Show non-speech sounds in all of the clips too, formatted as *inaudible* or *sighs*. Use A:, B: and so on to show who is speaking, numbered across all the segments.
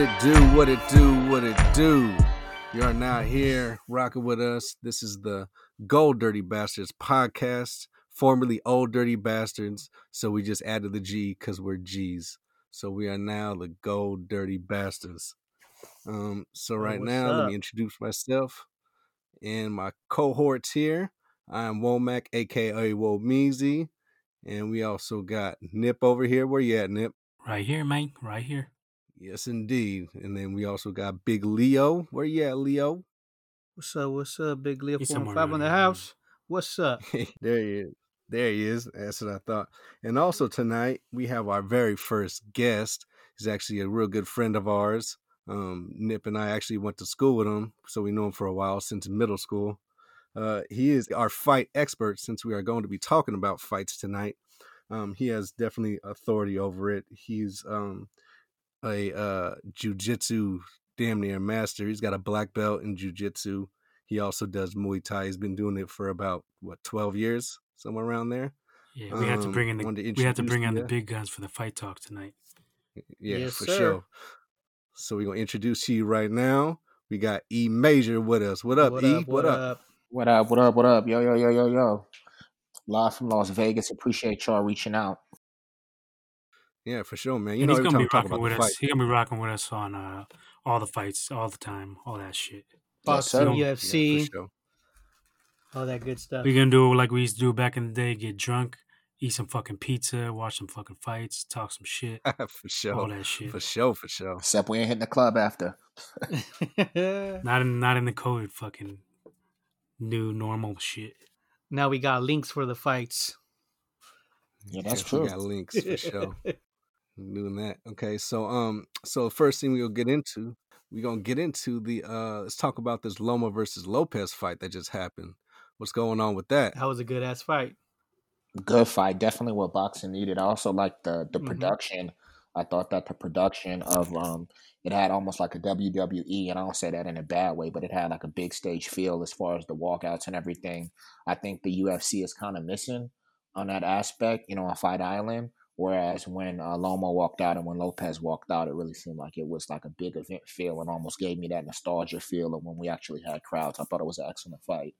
A: What it do, what it do, what it do. You are now here rocking with us. This is the Gold Dirty Bastards podcast, formerly Old Dirty Bastards. So we just added the G because we're G's. So we are now the Gold Dirty Bastards. Um, so right
B: what's
A: now, let me introduce myself and my cohorts here. I'm Womack, aka Womeezy. And we also got Nip over here. Where you at, Nip?
C: Right here, man. Right here.
A: Yes, indeed. And then we also got Big Leo. Where you at, Leo?
B: What's up? What's up, Big Leo?
C: He's
B: Four and five on the
C: here,
B: house. What's up? *laughs*
A: there he is. There he is. That's what I thought. And also tonight we have our very first guest. He's actually a real good friend of ours. Um, Nip and I actually went to school with him, so we know him for a while since middle school. Uh, he is our fight expert since we are going to be talking about fights tonight. Um, he has definitely authority over it. He's um, a uh, jujitsu damn near master. He's got a black belt in jujitsu. He also does Muay Thai. He's been doing it for about what twelve years, somewhere around there.
C: Yeah, we had to
A: Um,
C: bring in the
A: to
C: we had to bring
A: you,
C: on the big guns for the fight talk tonight.
A: Yeah,
B: Yes,
A: for
B: sir.
A: sure. So we're gonna introduce you right now. We got E Major with us. What up,
B: what
A: E?
B: up? What up?
D: What up? What up? What up? Yo, yo, yo, yo, yo. Live from Las Vegas. Appreciate y'all reaching out.
A: Yeah, for sure, man. You
C: and
A: know,
C: he's gonna be rocking with us. He's gonna be rocking with us on uh, all the fights, all the time, all that shit.
B: Boxing,
D: sir.
A: yeah,
B: UFC,
A: for sure.
B: all that good stuff.
C: We're gonna do it like we used to do back in the day: get drunk, eat some fucking pizza, watch some fucking fights, talk some shit, *laughs*
A: for sure,
C: all
A: sure,
C: that shit.
A: for sure, for sure.
D: Except we ain't hitting the club after. *laughs*
C: Not in not in the COVID fucking new normal shit.
B: now we got links for the fights.
D: Yeah, that's
A: Yes,
D: true.
A: We got links for sure. *laughs* doing that. Okay, so um, so the first thing we'll get into, we're gonna get into the uh, let's talk about this Loma versus Lopez fight that just happened. What's going on with that?
B: that was a good ass fight.
D: Good fight. Definitely what boxing needed. I also like the the
B: Mhm.
D: production. I thought that the production of um it had almost like a WWE, and I don't say that in a bad way, but it had like a big stage feel as far as the walkouts and everything. I think the UFC is kind of missing on that aspect, you know, on Fight Island. Whereas when uh, Loma walked out and when Lopez walked out, it really seemed like it was like a big event feel and almost gave me that nostalgia feel of when we actually had crowds. I thought it was an excellent fight.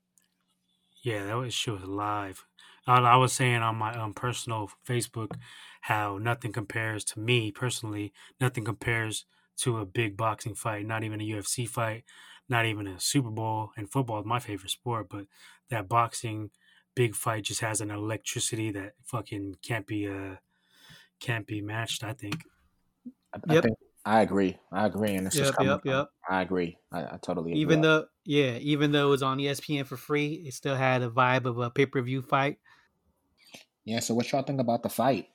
C: Yeah, that was shit was live. I, I was saying on my um, personal Facebook how nothing compares to me personally. Nothing compares to a big boxing fight. Not even a UFC fight. Not even a Super Bowl. And football is my favorite sport, but that boxing big fight just has an electricity that fucking can't be uh can't be matched. I think.
D: I, I
B: Yep.
D: think I agree. I agree, and it's
B: Yep,
D: just coming
B: yep, yep.
D: I agree. I, I totally agree.
B: Even though, yeah, even though it was on ESPN for free, it still had a vibe of a pay per view fight.
D: yeah. So what y'all think about the fight?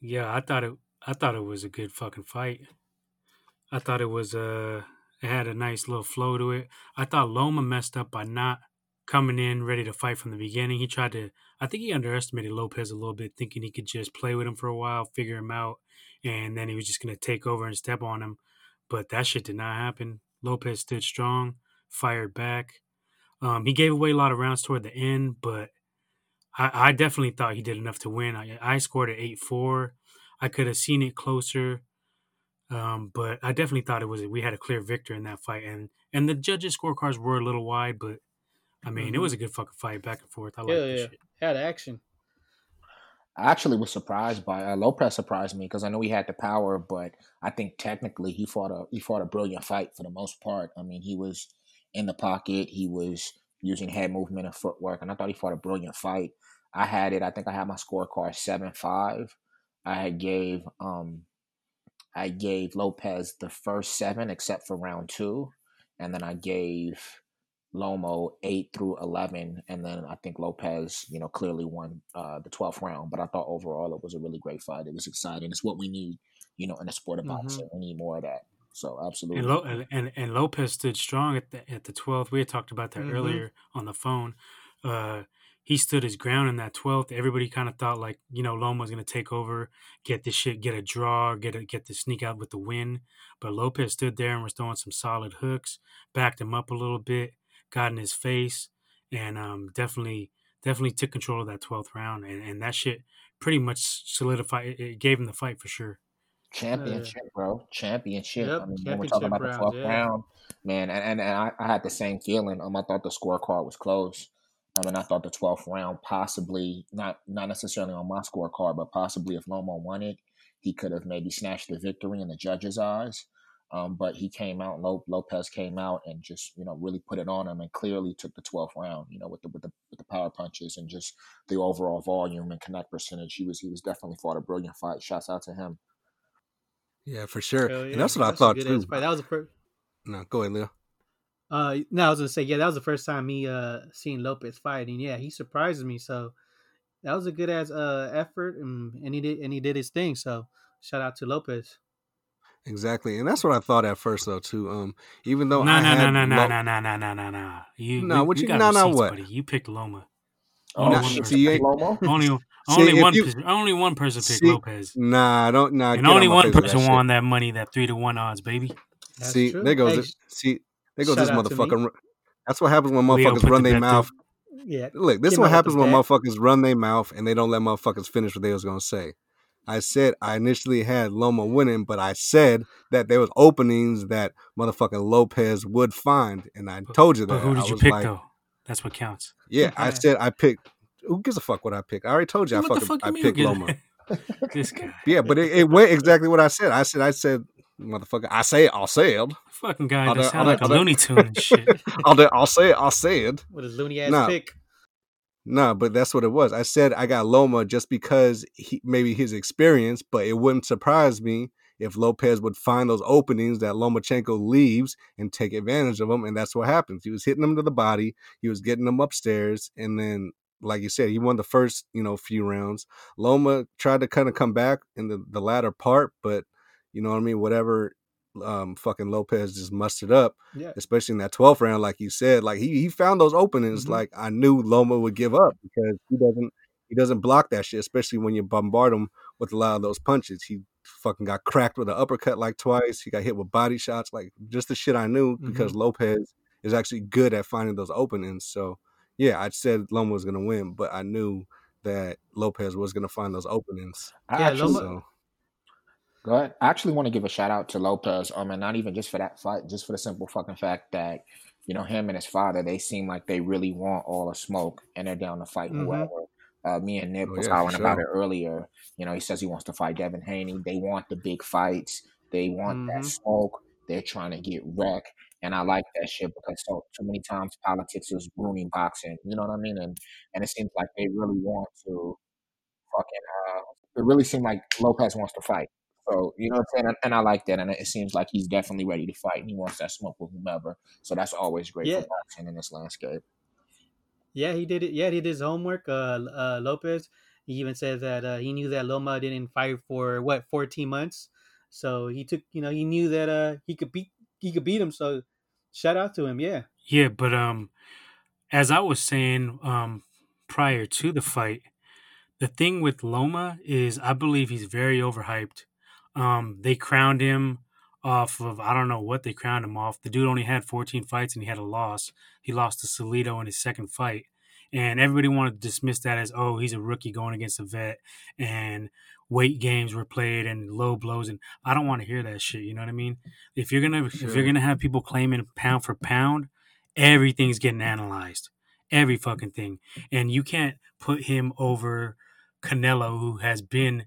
C: Yeah, I thought it. I thought it was a good fucking fight. I thought it was uh it had a nice little flow to it. I thought Loma messed up by not coming in ready to fight from the beginning. He tried to. I think he underestimated Lopez a little bit, thinking he could just play with him for a while, figure him out, and then he was just gonna take over and step on him. But that shit did not happen. Lopez stood strong, fired back. Um, he gave away a lot of rounds toward the end, but I, I definitely thought he did enough to win. I, I scored at eight four. I could have seen it closer, um, but I definitely thought it was we had a clear victor in that fight, and and the judges' scorecards were a little wide, but I mean it was a good fucking fight back and forth. I like
B: Yeah, yeah.
C: shit.
B: Had action.
D: I actually was surprised by uh, Lopez. Surprised me because I know he had the power, but I think technically he fought a he fought a brilliant fight for the most part. I mean, he was in the pocket. He was using head movement and footwork, and I thought he fought a brilliant fight. I had it. I think I had my scorecard seven five. I had gave um, I gave Lopez the first seven except for round two, and then I gave Lomo eight through eleven, and then I think Lopez, you know, clearly won uh, the twelfth round. But I thought overall it was a really great fight. It was exciting. It's what we need, you know, in a sport of boxing. We need more of that. So absolutely.
C: And, Lo- and and and Lopez stood strong at the at the twelfth. We had talked about that
B: Mhm.
C: earlier on the phone. Uh, he stood his ground in that twelfth. Everybody kind of thought like you know Loma was gonna take over, get this shit, get a draw, get a, get the sneak out with the win. But Lopez stood there and was throwing some solid hooks, backed him up a little bit, got in his face, and um, definitely definitely took control of that twelfth round. And and that shit pretty much solidified. It, it gave him the fight for sure.
D: Championship, bro. Championship.
B: Yep,
D: I mean, when we're talking
B: championship
D: about the 12th
B: yeah.
D: round, man, and, and, and I, I had the same feeling. Um, I thought the scorecard was close. I mean, I thought the 12th round possibly, not not necessarily on my scorecard, but possibly if Lomo won it, he could have maybe snatched the victory in the judges' eyes. Um, but he came out, Lopez came out and just you know really put it on him and clearly took the 12th round. You know with the with the with the power punches and just the overall volume and connect percentage. He was he was definitely fought a brilliant fight. Shouts out to him.
A: Yeah, for sure.
B: Hell
A: And
B: yeah,
A: that's what I
B: a
A: thought too.
B: That was the first.
A: No, go ahead, Leo.
B: Uh, no, I was gonna say yeah, that was the first time me uh seeing Lopez fight, and yeah, he surprised me. So that was a good ass uh effort, and, and he did and he did his thing. So shout out to Lopez.
A: Exactly, and that's what I thought at first though too. Um, even though
C: No,
A: I
C: no,
A: had
C: no, no, no,
A: Lo-
C: no, no, no, no, no, no. You,
A: No, what
C: we
A: you-
C: got
A: no, no,
C: receipts,
A: what?
C: buddy. You picked Loma.
D: Oh,
C: Only
A: Nah,
C: one
A: see,
D: you
A: you
D: picked
A: ain't-
D: Lomo? *laughs*
C: Only, *laughs*
A: See,
C: only one,
A: you-
C: only one person picked
A: See,
C: Lopez,
A: Nah, I don't. Nah,
C: and
A: get
C: only
A: my
C: one
A: face with that
C: person won that money, that three to one odds, baby.
B: That's
A: See,
B: true.
A: there goes
B: Hey,
A: it. See, there goes this
B: out to me.
A: motherfucker. That's what happens when motherfuckers run their
C: bet
A: mouth.
B: Yeah,
A: Look, this is what happens when motherfuckers run their mouth and they don't let motherfuckers finish what they was gonna say. I said I initially had Loma winning, but I said that there was openings that motherfucking Lopez would find, and I
C: But-
A: told you that.
C: But who
A: I
C: did you pick
A: like,
C: though? That's what counts.
A: Yeah, I said I picked. Who gives a fuck what I picked? I already told you I
C: what the
A: fucking
C: fuck
A: I
C: mean?
A: picked Loma. *laughs*
C: this guy,
A: Yeah, but it, it went exactly what I said. I said I said motherfucker. I say it. I'll say it.
C: fucking guy,
A: Other-
C: that sound like a
A: other-
C: Looney Tune and shit.
A: I'll I'll say it. I'll say it.
B: with a loony ass
A: No.
B: pick.
A: No, but that's what it was. I said I got Loma just because he maybe his experience, but it wouldn't surprise me if Lopez would find those openings that Lomachenko leaves and take advantage of them, and that's what happens. He was hitting them to the body, he was getting them upstairs, and then, like you said, he won the first you know few rounds. Loma tried to kind of come back in the the latter part, but you know what I mean. Whatever, um, fucking Lopez just mustered up
B: Yeah,
A: especially in that 12th round, like you said, like he, he found those openings.
B: Mhm.
A: Like I knew Loma would give up because he doesn't he doesn't block that shit, especially when you bombard him with a lot of those punches. He fucking got cracked with an uppercut like twice. He got hit with body shots, like just the shit I knew because Lopez is actually good at finding those openings. So yeah, I said Loma was gonna win, but I knew that Lopez was gonna find those openings.
B: Yeah,
D: actually,
B: Loma-
A: So
D: Go ahead. I actually want to give a shout out to Lopez. Um, and not even just for that fight, just for the simple fucking fact that, you know, him and his father, they seem like they really want all the smoke and they're down to fight
B: Mhm.
D: whoever. Uh, me and Nick
A: Oh,
D: was
A: yeah, for
D: hollering about
A: sure.
D: it earlier. You know, he says he wants to fight Devin Haney. They want the big fights. They want that
B: Mhm.
D: smoke. They're trying to get wrecked. And I like that shit because so too many times politics is ruining boxing. You know what I mean? And and it seems like they really want to fucking uh it really seemed like Lopez wants to fight. So you know what I'm saying, and, and I like that, and it seems like he's definitely ready to fight, and he wants that smoke with whomever. So that's always great
B: Yeah.
D: for boxing in this landscape.
B: yeah, he did it. Yeah, he did his homework. Uh, uh Lopez. He even said that uh, he knew that Loma didn't fight for what 14 months, so he took. You know, he knew that uh he could beat he could beat him. So shout out to him. Yeah.
C: Yeah, but um, as I was saying um prior to the fight, the thing with Loma is I believe he's very overhyped. Um, they crowned him off of I don't know what they crowned him off. The dude only had 14 fights and he had a loss. He lost to Salido in his second fight, and everybody wanted to dismiss that as oh he's a rookie going against a vet and weight games were played and low blows and I don't want to hear that shit. You know what I mean? If you're gonna if you're gonna have people claiming pound for pound, everything's getting analyzed, every fucking thing, and you can't put him over Canelo, who has been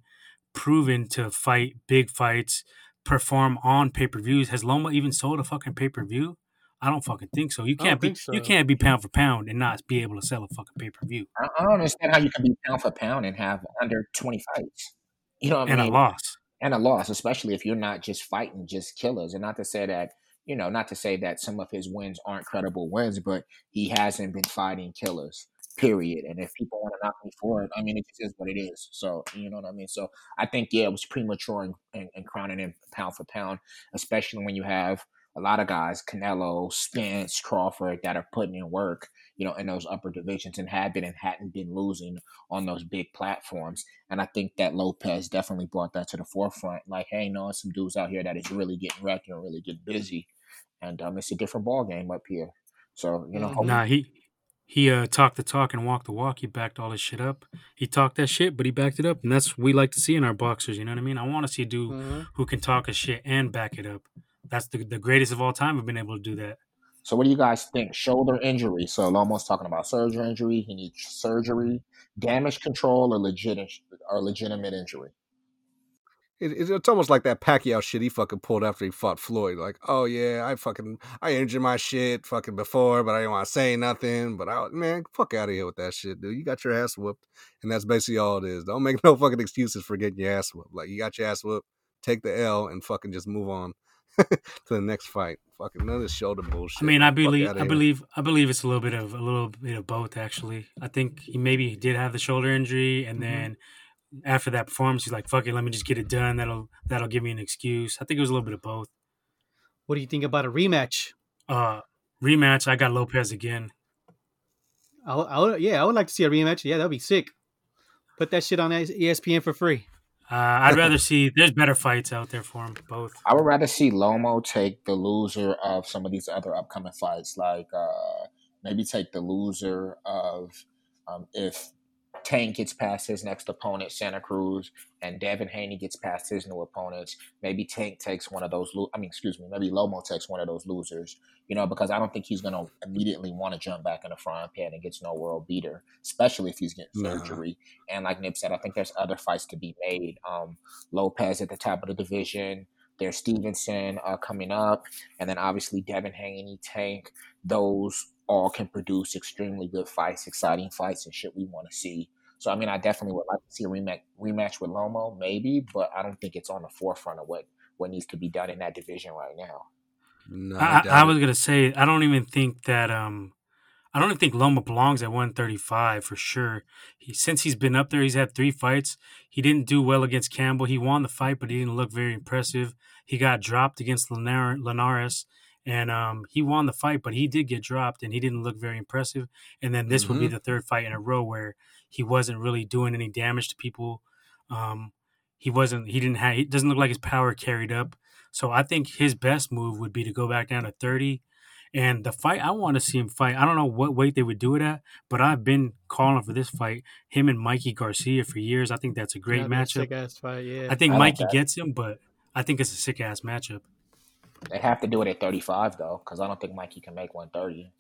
C: proven to fight big fights, perform on pay per views. Has Loma even sold a fucking pay per view? I don't fucking think so. You can't be
B: so.
C: you can't be pound for pound and not be able to sell a fucking pay per view
D: I, I don't understand how you can be pound for pound and have under twenty fights. You know what I
C: and a loss.
D: and a loss, especially if you're not just fighting just killers. And not to say that, you know, not to say that some of his wins aren't credible wins, but he hasn't been fighting killers, period. And if people want to knock me for it, I mean, it just is what it is. So, you know what I mean? So I think, yeah, it was premature in, in, in crowning him pound for pound, especially when you have a lot of guys, Canelo, Spence, Crawford, that are putting in work, you know, in those upper divisions and have been and hadn't been losing on those big platforms. And I think that Lopez definitely brought that to the forefront. Like, hey, no, some dudes out here that is really getting wrecked and really getting busy. And um, it's a different ball game up here. So, you know,
B: Mhm.
C: Nah, he he uh, talked the talk and walked the walk. He backed all his shit up. He talked that shit, but he backed it up, and that's what we like to see in our boxers. You know what I mean? I want to see a dude
B: Mhm.
C: who can talk a shit and back it up. That's the the greatest of all time. Have been able to do that.
D: So what do you guys think? Shoulder injury. So Lomo's talking about surgery injury. He needs surgery, damage control, or legit or legitimate injury.
A: It, it- it's almost like that Pacquiao shit he fucking pulled after he fought Floyd. Like, oh yeah, I fucking I injured my shit fucking before, but I didn't want to say nothing. But I man, fuck out of here with that shit, dude. You got your ass whooped, and that's basically all it is. Don't make *laughs* no fucking excuses for getting your ass whooped. Like you got your ass whooped, take the L and fucking just move on *laughs* to the next fight. Fucking none of this shoulder bullshit.
C: I mean, I believe, I believe, I believe it's a little bit of a little bit of both. Actually, I think he maybe did have the shoulder injury, and
B: Mhm.
C: then after that performance, he's like, "Fuck it, let me just get it done. That'll that'll give me an excuse." I think it was a little bit of both.
B: What do you think about a rematch?
C: Uh, rematch. I got Lopez again.
B: I, would- I would, yeah, I would like to see a rematch. Yeah, that'd be sick. Put that shit on E ESPN for free.
C: Uh, I'd rather see. There's better fights out there for him. Both.
D: I would rather see Lomo take the loser of some of these other upcoming fights, like uh, maybe take the loser of um, if Tank gets past his next opponent, Santa Cruz, and Devin Haney gets past his new opponents. Maybe Tank takes one of those. Lo- I mean, excuse me. Maybe Lomo takes one of those losers. You know, because I don't think he's going to immediately want to jump back in the frying pan and gets no world beater, especially if he's getting
A: Nah.
D: surgery. And like Nip said, I think there's other fights to be made. Um, Lopez at the top of the division. There's Stevenson uh, coming up, and then obviously Devin Haney, Tank. Those all can produce extremely good fights, exciting fights, and shit we want to see. So I mean, I definitely would like to see a rematch rematch with Lomo, maybe, but I don't think it's on the forefront of what what needs to be done in that division right now.
A: No,
C: I, I, I was gonna say I don't even think that um I don't even think Loma belongs at 135 for sure. He, since he's been up there, he's had three fights. He didn't do well against Campbell. He won the fight, but he didn't look very impressive. He got dropped against Linar- Linares, and um, he won the fight, but he did get dropped, and he didn't look very impressive. And then this would be
A: Mhm.
C: the third fight in a row where he wasn't really doing any damage to people. Um, he wasn't. He didn't have. It doesn't look like his power carried up. So I think his best move would be to go back down to 30. And the fight, I want to see him fight. I don't know what weight they would do it at, but I've been calling for this fight, him and Mikey Garcia for years. I think that's a great
B: That'd
C: matchup.
B: Sick ass fight. Yeah.
C: I think
D: I like
C: Mikey
D: that.
C: gets him, but I think it's a sick ass matchup.
D: They have to do it at 35 though, because I don't think Mikey can make 130.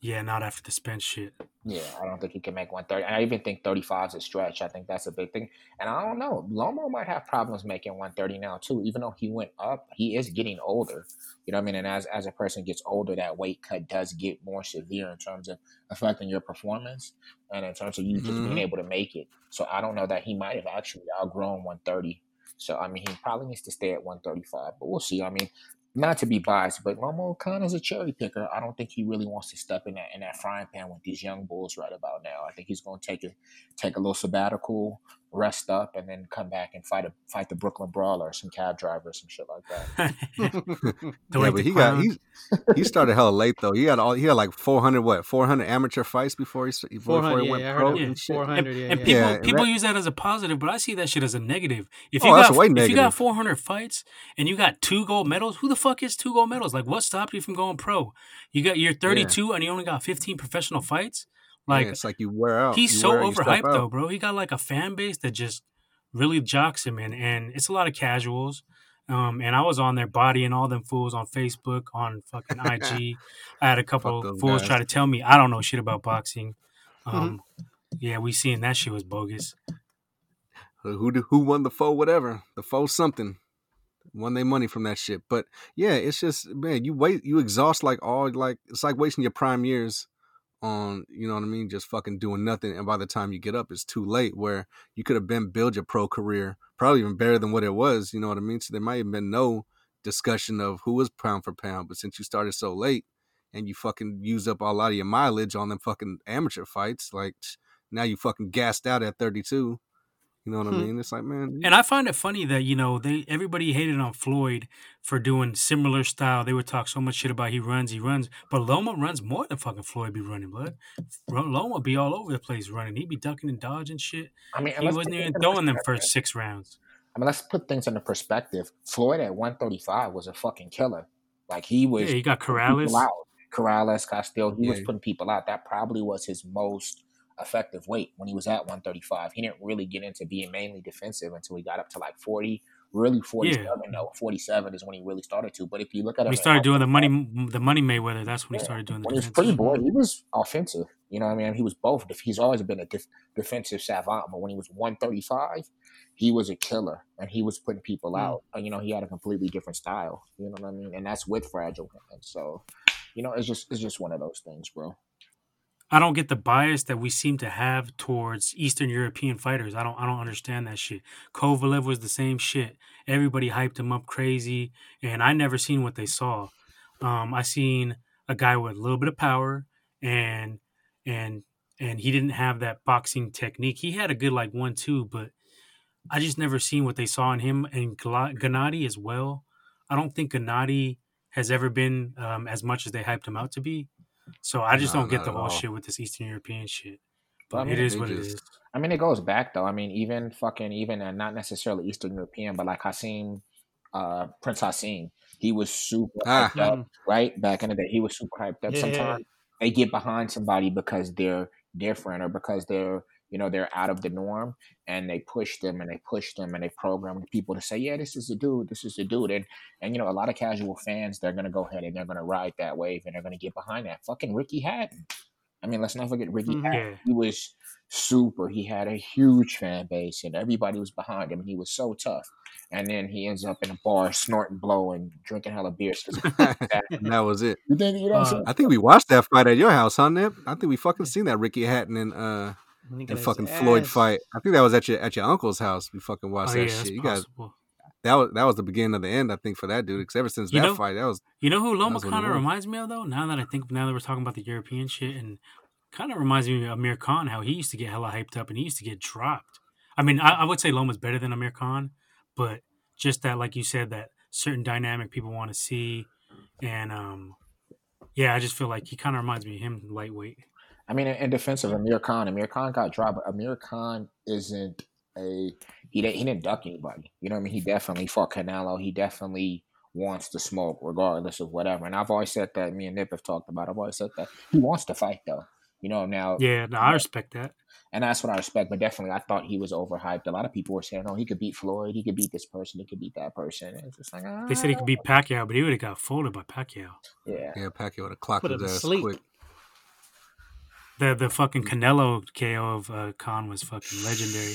C: Yeah, not after the Spence shit.
D: Yeah, I don't think he can make 130. And I even think 35 is a stretch. I think that's a big thing. And I don't know. Lomo might have problems making 130 now too. Even though he went up, he is getting older. You know what I mean? And as as a person gets older, that weight cut does get more severe in terms of affecting your performance and in terms of you just being
A: Mhm.
D: able to make it. So I don't know that he might have actually outgrown 130. So I mean, he probably needs to stay at 135. But we'll see. I mean, not to be biased, but of is a cherry picker. I don't think he really wants to step in that in that frying pan with these young bulls right about now. I think he's going to take a take a little sabbatical, rest up, and then come back and fight a fight the Brooklyn Brawler, or some cab driver, or some shit like that.
C: The *laughs*
A: yeah,
C: way
A: but he got he he started hella late though. He had all he had like four hundred what four hundred amateur fights before he s- before,
B: 400.
A: he
B: Yeah,
A: went
B: I
A: pro
B: heard
C: Yeah.
A: and shit.
B: 400.
C: and,
B: yeah,
C: and
B: yeah.
C: people
A: Yeah, and
C: people
A: that-
C: use that as a positive, but I see that shit as a negative. If
A: Oh,
C: you
A: that's
C: got
A: way
C: if you got 400 fights and you got two gold medals, who the fuck is two gold medals? Like, what stopped you from going pro? You got you're 32 and you only got 15 professional fights. Like,
A: yeah, it's like you wear out.
C: he's
A: You
C: so
A: wear out, you step
C: overhyped though, bro. He got like a fan base that just really jocks him, and and it's a lot of casuals. Um, and I was on there bodying all them fools on Facebook, on fucking IG. *laughs* I had a couple fools
A: guys.
C: try to tell me I don't know shit about boxing. Um, yeah, we seen that shit was bogus.
A: who do- who won the foe whatever the foe something won their money from that shit but yeah it's just man you wait you exhaust like all like it's like wasting your prime years on you know what i mean just fucking doing nothing and by the time you get up it's too late where you could have been build your pro career probably even better than what it was you know what i mean? So there might have been no discussion of who was pound for pound but since you started so late and you fucking used up a lot of your mileage on them fucking amateur fights like now you fucking gassed out at 32 you know what I
B: Hmm.
A: mean? It's like, man,
C: And I find it funny that you know they everybody hated on Floyd for doing similar style. They would talk so much shit about he runs, he runs, but Loma runs more than fucking Floyd be running. Blood, Loma be all over the place running. He'd be ducking and dodging shit.
D: I mean,
C: He wasn't even throwing them first six rounds.
D: I mean, let's put things into perspective. Floyd at 135 was a fucking killer. Like he was
C: Yeah, he got
D: people
C: Corrales.
D: out. Corrales, Castillo. He was putting people out. That probably was his most effective weight when he was at 135. He didn't really get into being mainly defensive until he got up to like 40. Really, 47 though. 47 is when he really started to. But if you look at him,
C: he started doing the money, the money Mayweather. That's when he started doing the
D: when he was pretty boy, he was offensive. You know what I mean? He was both. He's always been a def- defensive savant, but when he was 135, he was a killer and he was putting people
B: Mm.
D: out. And, you know, he had a completely different style. You know what I mean? And that's with fragile hands. So, you know, it's just it's just one of those things, bro.
C: I don't get the bias that we seem to have towards Eastern European fighters. I don't I don't understand that shit. Kovalev was the same shit. Everybody hyped him up crazy, and I never seen what they saw. Um, I seen a guy with a little bit of power, and and and he didn't have that boxing technique. He had a good like one two, but I just never seen what they saw in him and Gennady as well. I don't think Gennady has ever been um, as much as they hyped him out to be. So I just
A: No,
C: don't get the whole
A: all.
C: shit with this Eastern European shit.
D: Well, I
C: But
D: mean,
C: it is
A: they
C: what it
A: just-
C: is.
D: I mean, it goes back though. I mean, even fucking even and not necessarily Eastern European, but like Naseem, uh, Prince Naseem, he was super
A: Ah.
D: hyped up, right? Back in the day, he was super hyped up.
B: Yeah.
D: Sometimes they get behind somebody because they're different or because they're you know they're out of the norm, and they push them and they push them and they program people to say, yeah, this is the dude, this is the dude, and and you know a lot of casual fans they're gonna go ahead and they're gonna ride that wave and they're gonna get behind that. Fucking Ricky Hatton. I mean, let's not forget Ricky
B: Mhm.
D: Hatton. He was super. He had a huge fan base, and everybody was behind him. And he was so tough. And then he ends up in a bar snorting blow and drinking hella beers he's *laughs* *laughs*
A: and that was it.
D: you think you know I'm
C: Uh,
D: saying?
A: I think we watched that fight at your house, huh, Nip? I think we fucking seen that Ricky Hatton and uh
B: When he got
A: fucking Floyd
B: ass-
A: fight. I think that was at your at your uncle's house. We fucking
C: Oh
A: watched
C: yeah,
A: that
C: that's
A: shit. You guys, that was that was the beginning of the end, I think, for that dude. Because ever since
C: You
A: that
C: know-
A: fight, that was
C: You know who Loma kind of reminds me of though? Now that I think, now that we're talking about the European shit, and kind of reminds me of Amir Khan, how he used to get hella hyped up and he used to get dropped. I mean, I, I would say Loma's better than Amir Khan, but just that, like you said, that certain dynamic people want to see, and um, yeah, I just feel like he kind of reminds me of him, lightweight.
D: I mean, in, in defense of Amir Khan, Amir Khan got dropped, but Amir Khan isn't a he didn't he didn't duck anybody. You know what I mean? He definitely fought Canelo. He definitely wants to smoke regardless of whatever. And I've always said that. Me and Nip have talked about. I've always said that he wants to fight though. You know now,
C: Yeah, no, I respect that.
D: and that's what I respect. But definitely, I thought he was overhyped. A lot of people were saying, "Oh, he could beat Floyd. He could beat this person. He could beat that person." And it's just like,
C: They said he could
D: ah.
C: beat Pacquiao, but he would have got folded by Pacquiao.
D: Yeah,
A: yeah. Pacquiao would have clocked
B: Put
A: his
B: him to
A: ass
B: sleep.
A: quick.
C: The the fucking Canelo KO of uh, Khan was fucking legendary.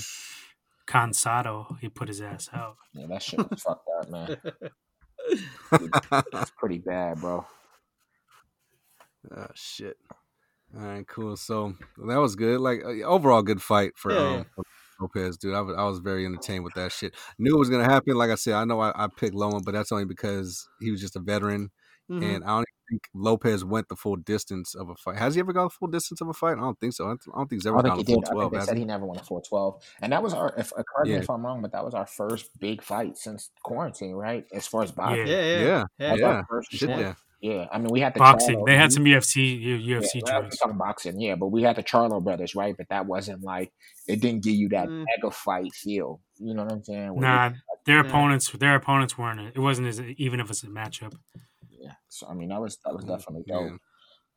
C: Cansado, he put his ass out.
D: yeah, that shit was fucked up, man. *laughs* That's pretty bad, bro.
A: Oh shit. All right, cool. So that was good. Like uh, overall, good fight for
B: Yeah,
A: um for Lopez, dude. I was, I was very entertained with that shit. Knew it was gonna happen. Like I said, I know I, I picked Loma, but that's only because he was just a veteran,
B: Mhm.
A: and I don't think Lopez went the full distance of a fight. Has he ever gone the full distance of a fight? I don't think so. I don't, I don't think he's ever
D: don't
A: gone
D: think
A: the
D: he
A: full
D: did. I think they said
A: he?
D: he never won a 412. And that was our, if, uh, correct me
A: Yeah.
D: if I'm wrong, but that was our first big fight since quarantine, right? As far as boxing.
C: Yeah.
B: yeah, yeah,
A: Yeah,
B: yeah.
A: Yeah. Shit, yeah.
D: Yeah. I mean, we had the
C: Boxing.
D: Charlo-
C: They had some UFC U-
D: yeah,
C: UFC
D: we had-
C: joints.
D: talking boxing, yeah, but we had the Charlo brothers, right? But that wasn't like it didn't give you that
B: Mm.
D: mega fight feel. You know what I'm saying? Where
C: Nah, their
B: Nah.
C: opponents, their opponents weren't. It wasn't as even if it's a matchup.
D: Yeah. So I mean, that was that was definitely
A: Yeah.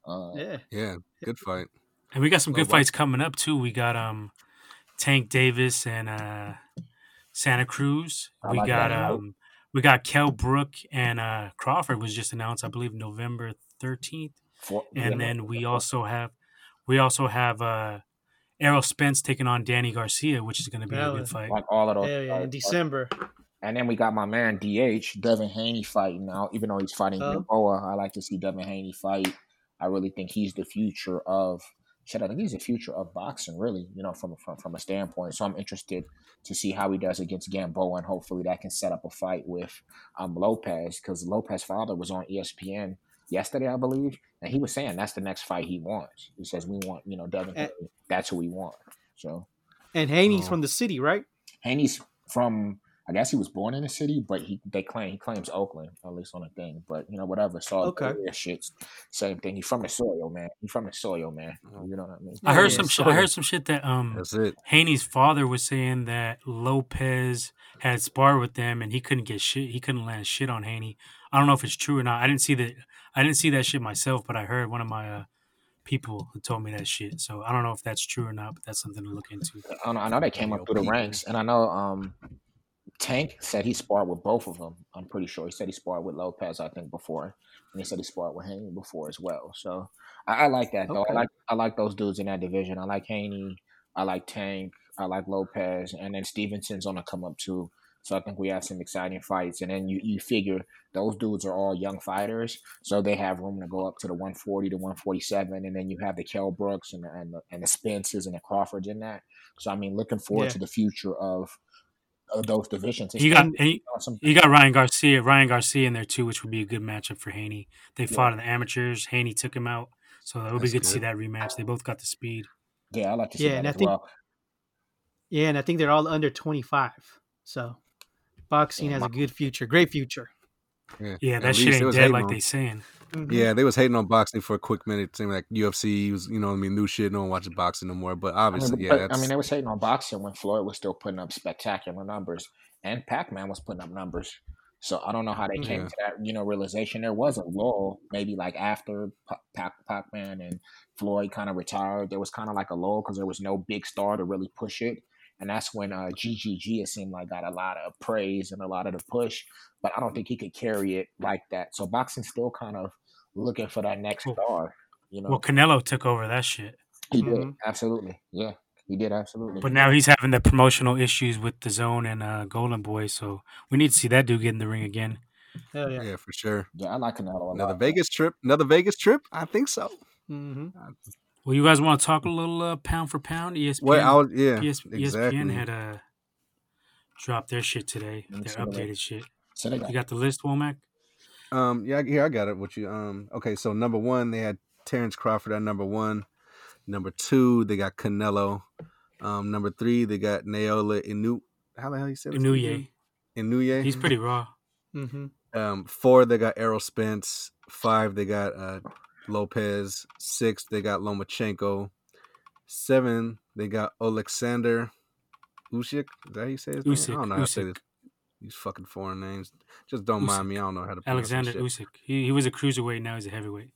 D: Uh,
B: yeah.
A: yeah. Good fight.
C: And we got some
A: Oh,
C: good
A: wow.
C: fights coming up too. We got um Tank Davis and uh Santa Cruz.
D: I
C: We
D: like
C: got um we got Kell Brook and uh Crawford was just announced, I believe November thirteenth. And
D: yeah,
C: then we also have we also have uh Errol Spence taking on Danny Garcia, which is gonna be a good fight.
D: like all of those.
B: Hell yeah. In
D: fights.
B: December.
D: And then we got my man DH, Devin Haney fighting now. Even though he's fighting
B: Oh.
D: I like to see Devin Haney fight. I really think he's the future of shit. I think he's the future of boxing, really. You know, from from from a standpoint. So I'm interested to see how he does against Gamboa, and hopefully that can set up a fight with um Lopez because Lopez's father was on ESPN yesterday, I believe, and he was saying that's the next fight he wants. He says we want, you know, Devin.
B: Eh.
D: Haney. That's who we want. So
B: And Haney's
A: Oh.
B: from the city, right?
D: Haney's from I guess he was born in the city, but he they claim he claims Oakland, at least on a thing. But you know, whatever. So
B: Okay.
D: shit, same thing. He's from the soil, man. He's from the soil, man. You know what I mean?
C: I heard
B: Yeah,
C: some
B: yeah.
C: shit I heard some shit that um
A: That's it.
C: Haney's father was saying that Lopez had sparred with them and he couldn't get shit. He couldn't land shit on Haney. I don't know if it's true or not. I didn't see that. I didn't see that shit myself, but I heard one of my uh, people who told me that shit. So I don't know if that's true or not, but that's something to look into.
D: I know, I know they came up through the ranks, and I know um, Tank said he sparred with both of them. I'm pretty sure he said he sparred with Lopez, I think, before, and he said he sparred with Haney before as well. So I, I like that though.
B: Okay.
D: I like I like those dudes in that division. I like Haney. I like Tank. I like Lopez, and then Stevenson's on to come up too. So I think we have some exciting fights, and then you you figure those dudes are all young fighters, so they have room to go up to the 140 to 147, and then you have the Kell Brooks and the, and the, and the Spences and the Crawfords in that. So I mean, looking forward
B: Yeah.
D: to the future of those divisions. It's
C: You got
D: gonna
C: and
D: be
C: you,
D: awesome.
C: you got Ryan Garcia, Ryan Garcia in there too, which would be a good matchup for Haney. They fought in the amateurs. Haney took him out, so it would be
A: That's
C: good, to see that rematch. They both got the speed.
D: Yeah, I like to see
B: Yeah,
D: that
B: and I
D: as
B: think-
D: well.
B: Yeah, and I think they're all under 25. So boxing
D: Yeah,
B: has
D: my-
B: a good future, great future.
C: Yeah,
A: At
C: that shit ain't dead like
A: on-
C: they saying.
B: Mhm.
A: Yeah, they was hating on boxing for a quick minute. It seemed like UFC was, you know, I mean, new shit. No one watches boxing no more. But
D: I
A: obviously,
D: mean,
A: yeah,
D: but, I mean, they were hating on boxing when Floyd was still putting up spectacular numbers, and Pac Man was putting up numbers. So I don't know how they came
A: Yeah.
D: to that, you know, realization. There was a lull, maybe like after Pac Pac Man and Floyd kind of retired. There was kind of like a lull because there was no big star to really push it, and that's when uh, GGG it seemed like got a lot of praise and a lot of the push. But I don't think he could carry it like that. So boxing still kind of looking for that next
C: Well-
D: star. You know,
C: Well, Canelo took over that shit,
D: he did
B: Mhm.
D: absolutely, yeah, he did absolutely.
C: but now he's having the promotional issues with DAZN and uh, Golden Boy. So we need to see that dude get in the ring again.
B: Hell yeah.
A: yeah, for sure.
D: yeah, I like Canelo
A: Another
D: lot.
A: Vegas trip. Another Vegas trip. I think so.
B: hmm
C: Well, you guys want to talk a little uh, pound for pound? ESPN,
A: Well, I was, yeah,
C: PS,
A: exactly.
C: ESPN had uh, dropped their shit today, their
D: see what
C: updated shit.
D: So they got
C: You got the list, Womack?
A: Um, yeah, here I got it. What you um? Okay, so number one, they had Terrence Crawford at number one. Number two, they got Canelo. Um, number three, they got Naola Inu. How the hell you say this?
C: Inuye.
A: Inuye.
C: He's pretty raw.
B: hmm
A: Um, four, they got Errol Spence. Five, they got uh, Lopez. Six, they got Lomachenko. Seven, they got Alexander Usyk. Is that how you say his name? I
C: Usyk,
A: don't know how to say
C: Usyk.
A: this. These fucking foreign names. Just don't mind me. I don't know how to pronounce
C: Alexander
A: shit.
C: Usyk. He, he was a cruiserweight. Now he's a heavyweight.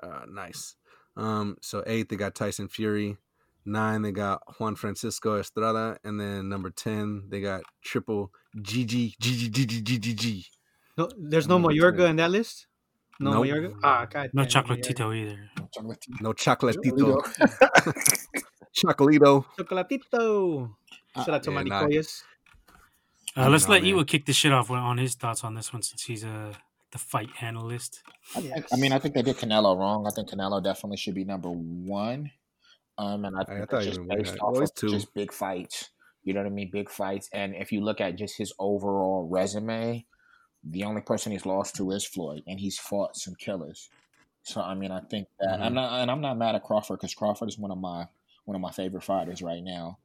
A: Uh, nice. Um, so eight, they got Tyson Fury. Nine, they got Juan Francisco Estrada, and then number ten, they got Triple GG GG GG GG G.
B: No, there's no
A: Number
B: Mayorga
A: 10.
B: in that list. No
A: Nope.
B: Mayorga. Ah, God.
C: No
B: damn Mayorga.
C: Chocolatito either.
A: No Chocolatito. *laughs* Chocolito.
B: Chocolatito. Shout out to
A: Yeah,
B: my
A: nah.
B: Nicoyas.
C: Uh, let's
A: know,
C: let
A: man.
C: Iwa kick the shit off on his thoughts on this one since he's uh, the fight analyst.
D: I. I mean, I think they did Canelo wrong. I think Canelo definitely should be number one. Um, and I
A: I
D: think
A: thought
D: that's just based off of
A: two.
D: just big fights. You know what I mean? Big fights. And if you look at just his overall resume, the only person he's lost to is Floyd, and he's fought some killers. So I mean, I think that I'm
A: Mhm.
D: not, and I'm not mad at Crawford because Crawford is one of my one of my favorite fighters right now.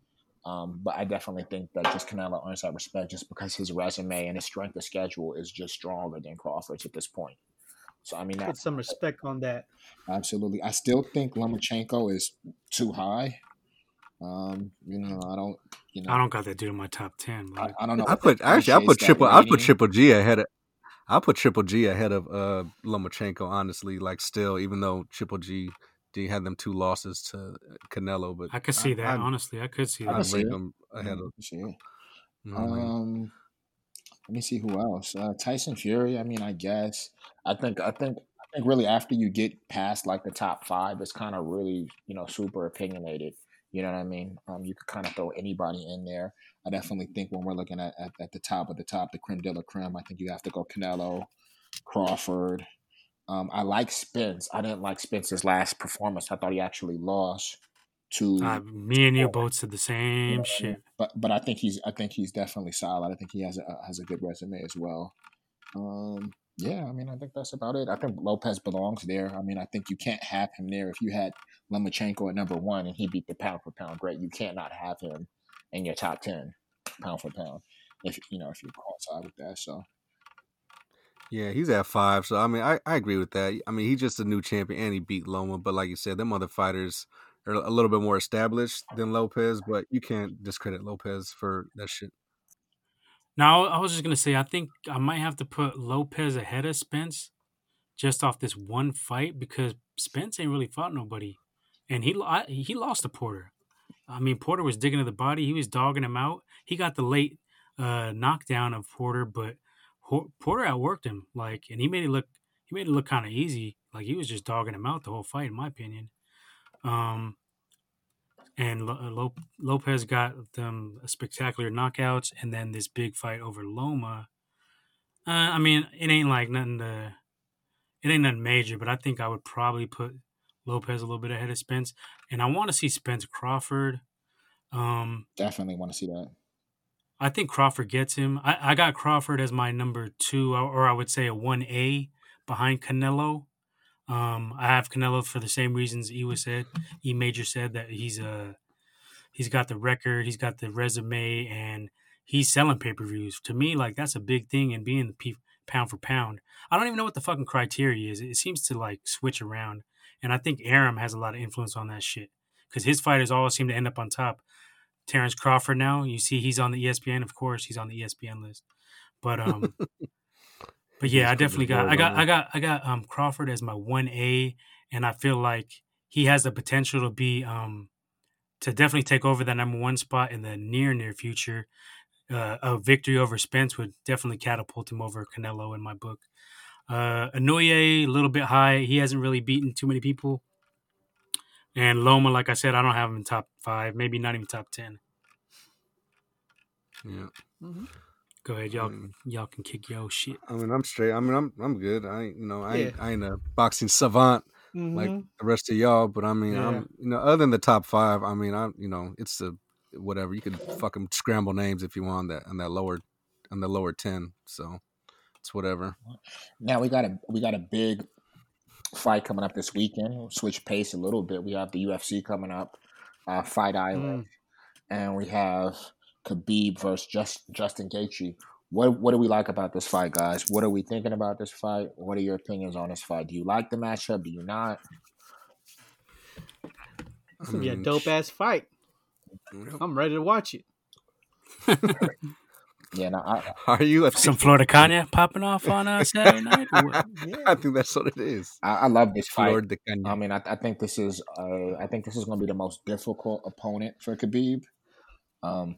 D: Um, but I definitely think that just Canelo earns that respect just because his resume and his strength of schedule is just stronger than Crawford's at this point. So I mean,
B: Put some respect on that.
D: absolutely. I still think Lomachenko is too high. Um, you know, I don't. You know,
C: I don't got that dude in my top ten.
D: I,
C: But
D: I don't know.
A: I put actually I put triple I put
D: rating.
A: Triple G ahead of I put Triple G ahead of uh Lomachenko. Honestly, like still, even though Triple G G had them two losses to Canelo, but
C: I could see that.
A: I'd,
C: honestly, I could see
D: I
C: that.
A: I'd
D: see
A: rank them ahead of.
D: see it.
A: you know what I mean?
D: Um, let me see who else. Uh, Tyson Fury. I mean, I guess. I think. I think. I think really after you get past like the top five, it's kind of really you know super opinionated. You know what I mean? Um, you could kind of throw anybody in there. I definitely think when we're looking at, at, at the top of the top, the creme de la creme, I think you have to go Canelo, Crawford. Um, I like Spence. I didn't like Spence's last performance. I thought he actually lost to
C: Uh, me and you both said the
D: you
C: same
D: know what I mean?
C: shit.
D: But but I think he's I think he's definitely solid. I think he has a has a good resume as well. Um, yeah, I mean I think that's about it. I think Lopez belongs there. I mean I think you can't have him there if you had Lomachenko at number one and he beat the pound for pound great. You can't not have him in your top ten pound for pound. If you know if you're outside with that, so
A: Yeah, he's at five. So I mean, I, I agree with that. I mean, he's just a new champion and he beat Loma. But like you said, them other fighters are a little bit more established than Lopez. But you can't discredit Lopez for that shit.
C: Now, I was just gonna say, I think I might have to put Lopez ahead of Spence, just off this one fight because Spence ain't really fought nobody, and he I, he lost to Porter. I mean, Porter was digging to the body. He was dogging him out. He got the late uh, knockdown of Porter, but Porter outworked him. Like, and he made it look he made it look kind of easy. Like he was just dogging him out the whole fight, in my opinion. Um, and Lo- Lopez got them spectacular knockouts, and then this big fight over Loma. Uh, I mean, it ain't like nothing to, it ain't nothing major, but I think I would probably put Lopez a little bit ahead of Spence, and I want to see Spence Crawford. Um,
D: Definitely want to see that.
C: I think Crawford gets him. I, I got Crawford as my number two, or I would say a one A behind Canelo. Um, I have Canelo for the same reasons E was said. E Major said that he's a uh, he's got the record, he's got the resume, and he's selling pay per views. To me, like that's a big thing And being the p- pound for pound. I don't even know what the fucking criteria is. It seems to like switch around, and I think Arum has a lot of influence on that shit because his fighters always seem to end up on top. Terrence Crawford now, you see he's on the ESPN. Of course, he's on the ESPN list, but um. *laughs* But yeah, I definitely got I got I got I got um Crawford as my one A, and I feel like he has the potential to be um to definitely take over that number one spot in the near near future. Uh, a victory over Spence would definitely catapult him over Canelo in my book. Uh, Inoue a little bit high. He hasn't really beaten too many people. And Loma, like I said, I don't have him in top five, maybe not even top ten.
A: Yeah.
C: Mm-hmm. Go ahead, y'all. I mean, y'all can kick your shit.
A: I mean, I'm straight. I mean, I'm I'm good. I you know I yeah. I ain't a boxing savant mm-hmm. like the rest of y'all, but I mean, yeah. I'm you know other than the top five, I mean, I you know it's a whatever you could fucking scramble names if you want that on that lower on the lower ten. So it's whatever.
D: Now we got a we got a big fight coming up this weekend. We'll switch pace a little bit. We have the UFC coming up, uh, Fight Island, mm. and we have Khabib versus Just, Justin Gaethje. What what do we like about this fight, guys? What are we thinking about this fight? What are your opinions on this fight? Do you like the matchup? Do you not?
B: It's gonna be a dope ass fight. I'm ready to watch it. *laughs*
D: yeah, no, I,
A: are you
C: some Florida Kanye popping off on a *laughs* Saturday night?
A: Yeah. I think that's what it is.
D: I, I love this fight. Florida I mean, I, I think this is uh, I think this is going to be the most difficult opponent for Khabib. Um,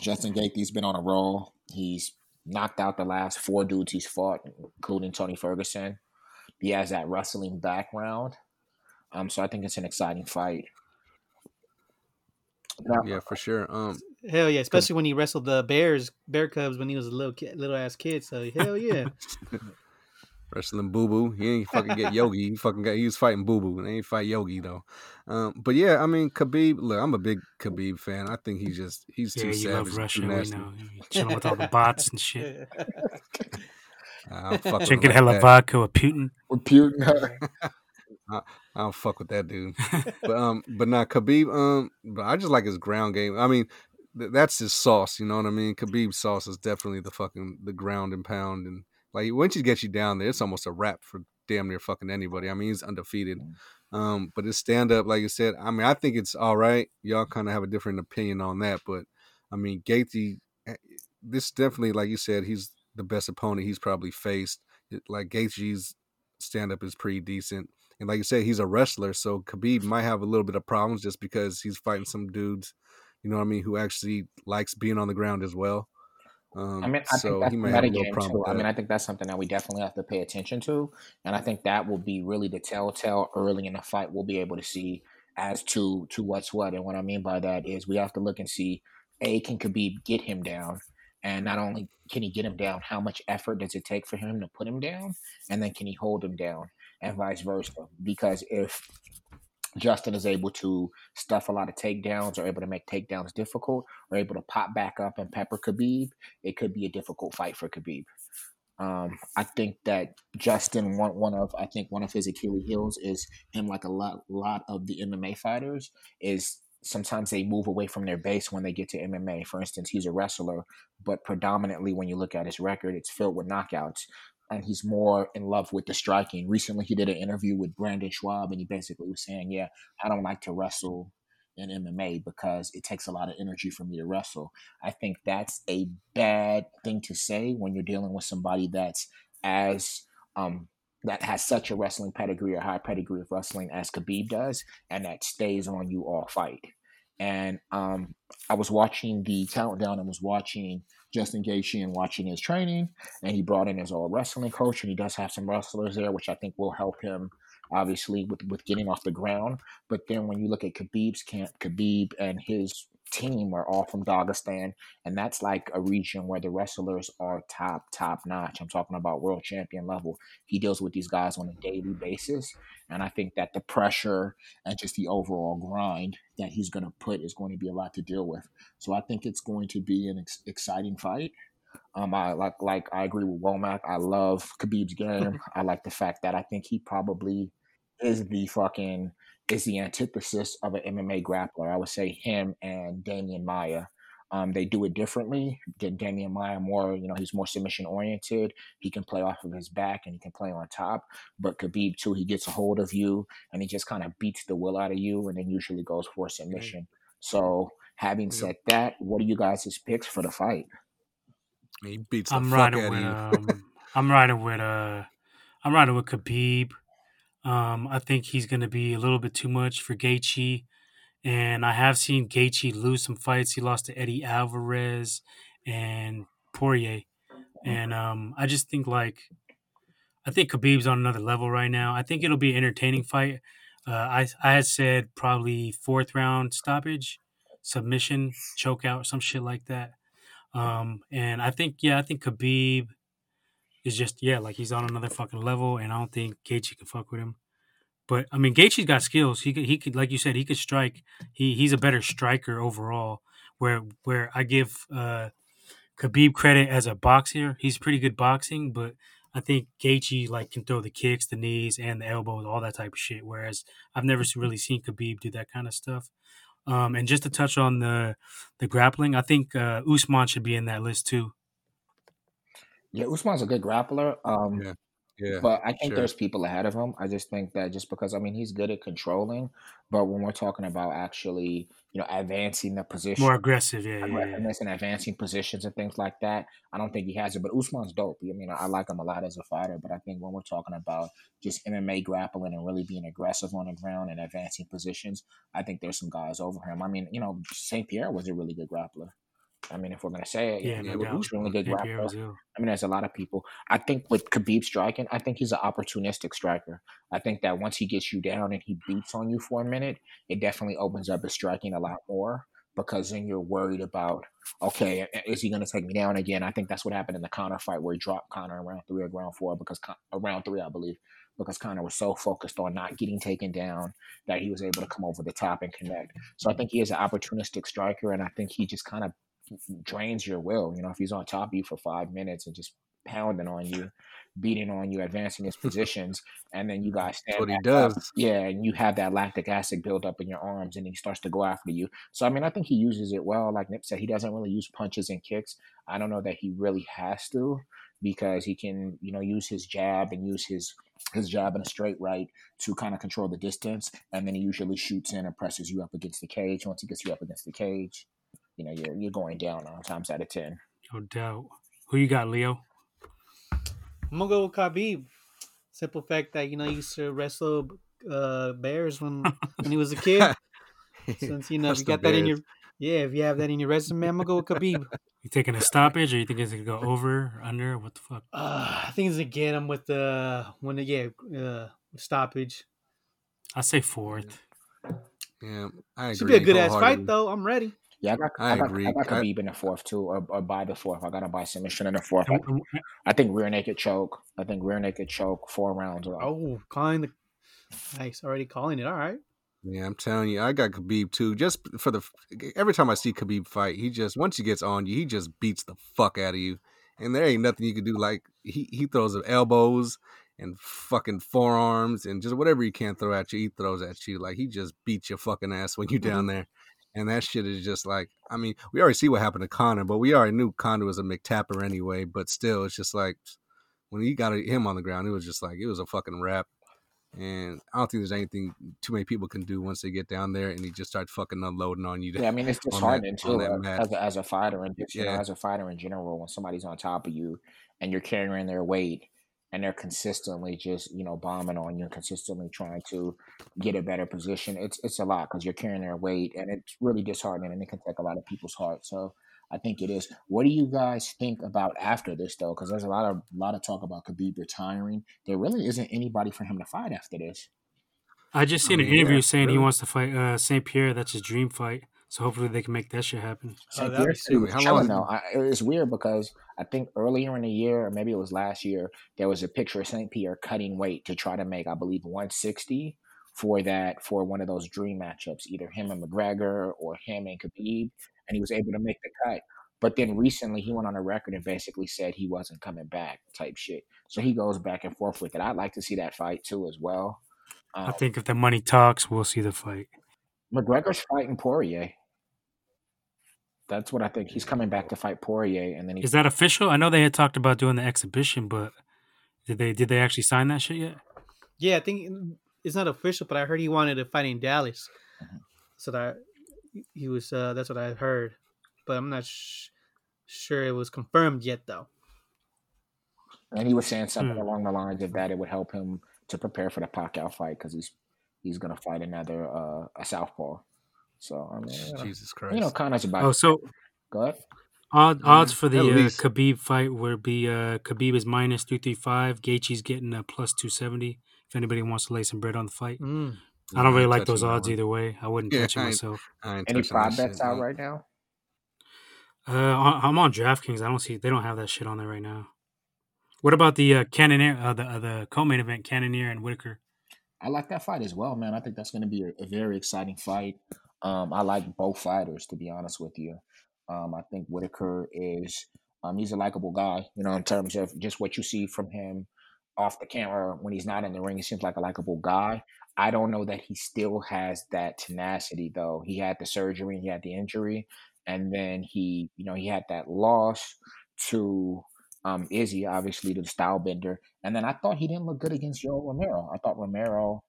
D: Justin Gaethje's been on a roll. He's knocked out the last four dudes he's fought, including Tony Ferguson. He has that wrestling background. Um, so I think it's an exciting fight.
A: Now, yeah, for sure. Um,
B: hell yeah, especially when he wrestled the Bears, Bear Cubs when he was a little kid, little ass kid. So hell yeah. *laughs* *laughs*
A: wrestling Boo Boo. He ain't fucking get Yogi. He fucking got he was fighting Boo Boo, and they ain't fight Yogi though. Um, but yeah, I mean Khabib. Look, I'm a big Khabib fan. I think he's just he's too yeah, you savage. Love Russia, we know.
C: Chilling with all the bots and shit. *laughs*
A: I'm fucking
C: drinking like hella that. vodka with Putin.
D: With Putin.
A: I, I, don't fuck with that dude. but um, but not Khabib. Um, but I just like his ground game. I mean, th- that's his sauce. You know what I mean? Khabib's sauce is definitely the fucking the ground and pound and like once he gets you down there, it's almost a wrap for damn near fucking anybody. I mean, he's undefeated. Um, but his stand up, like you said, I mean, I think it's all right. Y'all kind of have a different opinion on that, but I mean, Gaethje, eh, this definitely, like you said, he's the best opponent he's probably faced. Like Gaethje's stand up is pretty decent, and like you said, he's a wrestler, so Khabib might have a little bit of problems just because he's fighting some dudes, you know what I mean, who actually likes being on the ground as well. Um,
D: I mean, I so think that's metagame too. I mean, I think that's something that we definitely have to pay attention to, and I think that will be really the telltale early in the fight. We'll be able to see as to to what's what, and what I mean by that is we have to look and see a can Khabib get him down, and not only can he get him down, how much effort does it take for him to put him down, and then can he hold him down, and vice versa. Because if Justin is able to stuff a lot of takedowns or able to make takedowns difficult or able to pop back up and pepper Khabib, it could be a difficult fight for Khabib. Um, I think that Justin one one of I think one of his Achilles heels is him like a lot lot of the MMA fighters is sometimes they move away from their base when they get to MMA. For instance, he's a wrestler, but predominantly when you look at his record, it's filled with knockouts and he's more in love with the striking. Recently, he did an interview with Brendan Schaub, and he basically was saying, "Yeah, I don't like to wrestle in MMA because it takes a lot of energy for me to wrestle." I think that's a bad thing to say when you're dealing with somebody that's as um, that has such a wrestling pedigree or high pedigree of wrestling as Khabib does, and that stays on you all fight. And um, I was watching the countdown and was watching Justin Gaethje and watching his training, and he brought in his old wrestling coach, and he does have some wrestlers there, which I think will help him obviously with with getting off the ground. But then when you look at Khabib's camp, Khabib and his team are all from Dagestan, and that's like a region where the wrestlers are top, top notch. I'm talking about world champion level. He deals with these guys on a daily basis, and I think that the pressure and just the overall grind that he's going to put is going to be a lot to deal with. So I think it's going to be an ex- exciting fight. Um, I like like I agree with Womack. I love Khabib's game. *laughs* I like the fact that I think he probably is the fucking is the antithesis of an MMA grappler. I would say him and Demian Maia. Um, they do it differently. Demian Maia more, you know, he's more submission oriented. He can play off of his back and he can play on top. But Khabib too, he gets a hold of you and he just kind of beats the will out of you and then usually goes for submission. So having said that, what are you guys' picks for the fight?
A: He beats the
C: I'm
A: fuck
C: riding
A: out
C: with
A: of you.
C: um, I'm riding with uh I'm riding with Khabib. Um, I think he's going to be a little bit too much for Gaethje, and I have seen Gaethje lose some fights. He lost to Eddie Alvarez and Poirier, and um, I just think like I think Khabib's on another level right now. I think it'll be an entertaining fight. Uh, I I had said probably fourth round stoppage, submission, choke out, some shit like that. Um, and I think yeah, I think Khabib is just yeah, like he's on another fucking level, and I don't think Gaethje can fuck with him. But I mean, Gaethje's got skills. He could, he could, like you said, he could strike. He he's a better striker overall. Where where I give uh, Khabib credit as a boxer, he's pretty good boxing, but I think Gaethje like can throw the kicks, the knees, and the elbows, all that type of shit. Whereas I've never really seen Khabib do that kind of stuff. Um, and just to touch on the the grappling, I think uh, Usman should be in that list too.
D: Yeah, Usman's a good grappler. Um,
A: Yeah. Yeah.
D: But I think
A: sure.
D: there's people ahead of him. I just think that just because I mean he's good at controlling, but when we're talking about actually, you know, advancing the position,
C: More aggressive, yeah, yeah, yeah.
D: aggressiveness and advancing positions and things like that, I don't think he has it. But Usman's dope. I mean, I like him a lot as a fighter, but I think when we're talking about just MMA grappling and really being aggressive on the ground and advancing positions, I think there's some guys over him. I mean, you know, St. Pierre was a really good grappler. I mean, if we're gonna say it,
C: Yeah,
D: yeah,
C: no
D: he was
C: doubt.
D: extremely good grappler. I mean, there's a lot of people. I think with Khabib striking, I think he's an opportunistic striker. I think that once he gets you down and he beats on you for a minute, it definitely opens up his striking a lot more because then you're worried about, okay, is he going to take me down again? I think that's what happened in the Conor fight where he dropped Conor around three or round four because around three, I believe, because Conor was so focused on not getting taken down that he was able to come over the top and connect. So I think he is an opportunistic striker, and I think he just kind of drains your will. You know, if he's on top of you for five minutes and just pounding on you, beating on you, advancing his *laughs* positions, and then you guys
A: That's
D: stand
A: what he
D: back up.
A: does.
D: Yeah, and you have that lactic acid build up in your arms, and he starts to go after you. So I mean, I think he uses it well. Like Nip said, he doesn't really use punches and kicks. I don't know that he really has to because he can, you know, use his jab and use his his jab and a straight right to kind of control the distance, and then he usually shoots in and presses you up against the cage. Once he gets you up against the cage, you know, you're you're going down nine times out of ten.
C: No doubt. Who you got, Leo?
B: I'm gonna go with Khabib. Simple fact that you know he used to wrestle uh, bears when *laughs* when he was a kid. *laughs* Since you know if you
A: Wrestle
B: got that in your yeah, if you have that in your resume, I'm gonna go with Khabib. *laughs*
C: You taking a stoppage, or you think it's gonna go over, or under? What the fuck?
B: Uh, I think it's gonna get him with the when the yeah uh, stoppage.
C: I say fourth.
A: Yeah, I agree.
B: Should be a good ass fight though. I'm ready.
D: Yeah, I got
A: I
D: I, got,
A: agree.
D: I got
A: I-
D: Khabib in the fourth too, or, or by the fourth. I got to buy submission in the fourth. I,
C: And- and-
D: I think rear naked choke. I think rear naked choke. Four rounds. Oh,
B: Oh, calling the nice already calling it. All right.
A: Yeah, I'm telling you, I got Khabib too. Just for the every time I see Khabib fight, he just once he gets on you, he just beats the fuck out of you, and there ain't nothing you can do. Like he he throws elbows and fucking forearms and just whatever he can throw at you, he throws at you. Like he just beats your fucking ass when you're down mm-hmm. there, and that shit is just like. I mean, we already see what happened to Conor, but we already knew Conor was a McTapper anyway. But still, it's just like when he got him on the ground, it was just like it was a fucking wrap. And I don't think there's anything too many people can do once they get down there and he just starts fucking unloading on you.
D: Yeah, I mean it's *laughs* disheartening too uh, as a, as a fighter and just, you know as a fighter in general when somebody's on top of you and you're carrying their weight and they're consistently just you know bombing on you and consistently trying to get a better position. It's it's a lot because you're carrying their weight, and it's really disheartening, and it can take a lot of people's heart. So I think it is. What do you guys think about after this though? Because there's a lot of lot of talk about Khabib retiring. There really isn't anybody for him to fight after this.
C: I just
A: I
C: seen an interview
A: yeah,
C: saying he wants to fight uh, St. Pierre. That's his dream fight. So hopefully they can make that shit happen.
B: Oh,
D: St.
B: that'd be
D: Pierre
B: sick.
D: City was
A: How long
D: chilling. I, it's weird because I think earlier in the year, or maybe it was last year, there was a picture of St. Pierre cutting weight to try to make, I believe, 160 for that for one of those dream matchups, either him and McGregor or him and Khabib, and he was able to make the cut. But then recently, he went on a record and basically said he wasn't coming back, type shit. So he goes back and forth with it. I'd like to see that fight too, as well.
C: I
D: Um,
C: think if the money talks, we'll see the fight.
D: McGregor's fighting Poirier. That's what I think. He's coming back to fight Poirier, and then he
C: Is that official? I know they had talked about doing the exhibition, but did they did they actually sign that shit yet?
B: Yeah, I think it's not official, but I heard he wanted to fight in Dallas.
D: Mhm.
B: So that he was. Uh, that's what I heard, but I'm not sh- sure it was confirmed yet, though.
D: and he was saying something
C: Hmm.
D: along the lines of that it would help him to prepare for the Pacquiao fight because he's he's gonna fight another uh, a southpaw. So I mean, you know,
A: Jesus Christ.
D: you know Conor's about.
C: Oh, so
D: Go ahead.
C: odd, odds for the uh. Khabib fight would be uh, Khabib is minus three three five. Gaethje's getting a plus two seventy. If anybody wants to lay some bread on the fight,
B: Mm.
C: I don't really
A: ain't
C: like those odds
A: one.
C: either way. I wouldn't
A: Yeah,
C: touch it
A: I ain't-
C: myself.
D: Any
A: touching
D: prop bets
A: shit,
D: out
A: no.
D: right now?
C: Uh, I- I'm on DraftKings. I don't see they don't have that shit on there right now. What about the uh, Cannonier, uh, the uh, the co-main event, Cannonier and Whitaker?
D: I like that fight as well, man. I think that's going to be a, a very exciting fight. Um, I like both fighters, to be honest with you. Um, I think Whitaker is um, he's a likable guy, you know, in terms of just what you see from him off the camera when he's not in the ring. He seems like a likable guy. I don't know that he still has that tenacity though. He had the surgery, he had the injury, and then he, you know, he had that loss to um, Izzy, obviously to the style bender. And then I thought he didn't look good against Yoel Romero. I thought Romero,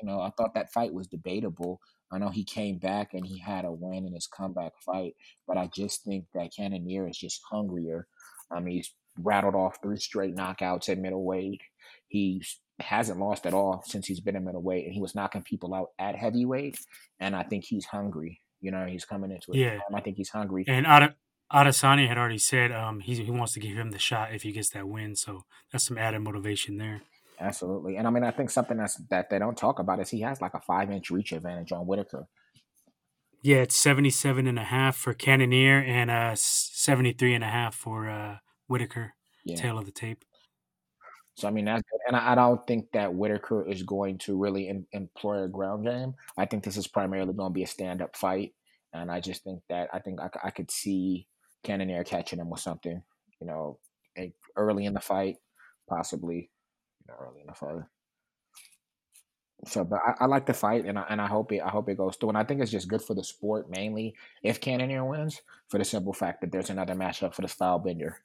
D: you know, I thought that fight was debatable. I know he came back and he had a win in his comeback fight, but I just think that Cannonier is just hungrier. I mean, he's rattled off three straight knockouts at middleweight. He hasn't lost at all since he's been in middleweight, and he was knocking people out at heavyweight. And I think he's hungry. You know, he's coming into it.
C: Yeah.
D: I think he's hungry.
C: And Ada- Adesanya had already said um, he he wants to give him the shot if he gets that win. So that's some added motivation there.
D: Absolutely. And I mean, I think something that's that they don't talk about is he has like a five inch reach advantage on Whitaker.
C: Yeah, it's 77 and a half for Cannonier and uh 73 and a half for uh Whitaker.
D: Yeah.
C: Tail of the tape.
D: So I mean, that's good. and I, I don't think that Whitaker is going to really em- employ a ground game. I think this is primarily going to be a stand up fight, and I just think that I think I could see Cannonier catching him with something, you know, early in the fight, possibly, you know, early in the fight. So, but I, I like the fight, and I, and I hope it I hope it goes through, and I think it's just good for the sport mainly if Cannonier wins, for the simple fact that there's another matchup for the style bender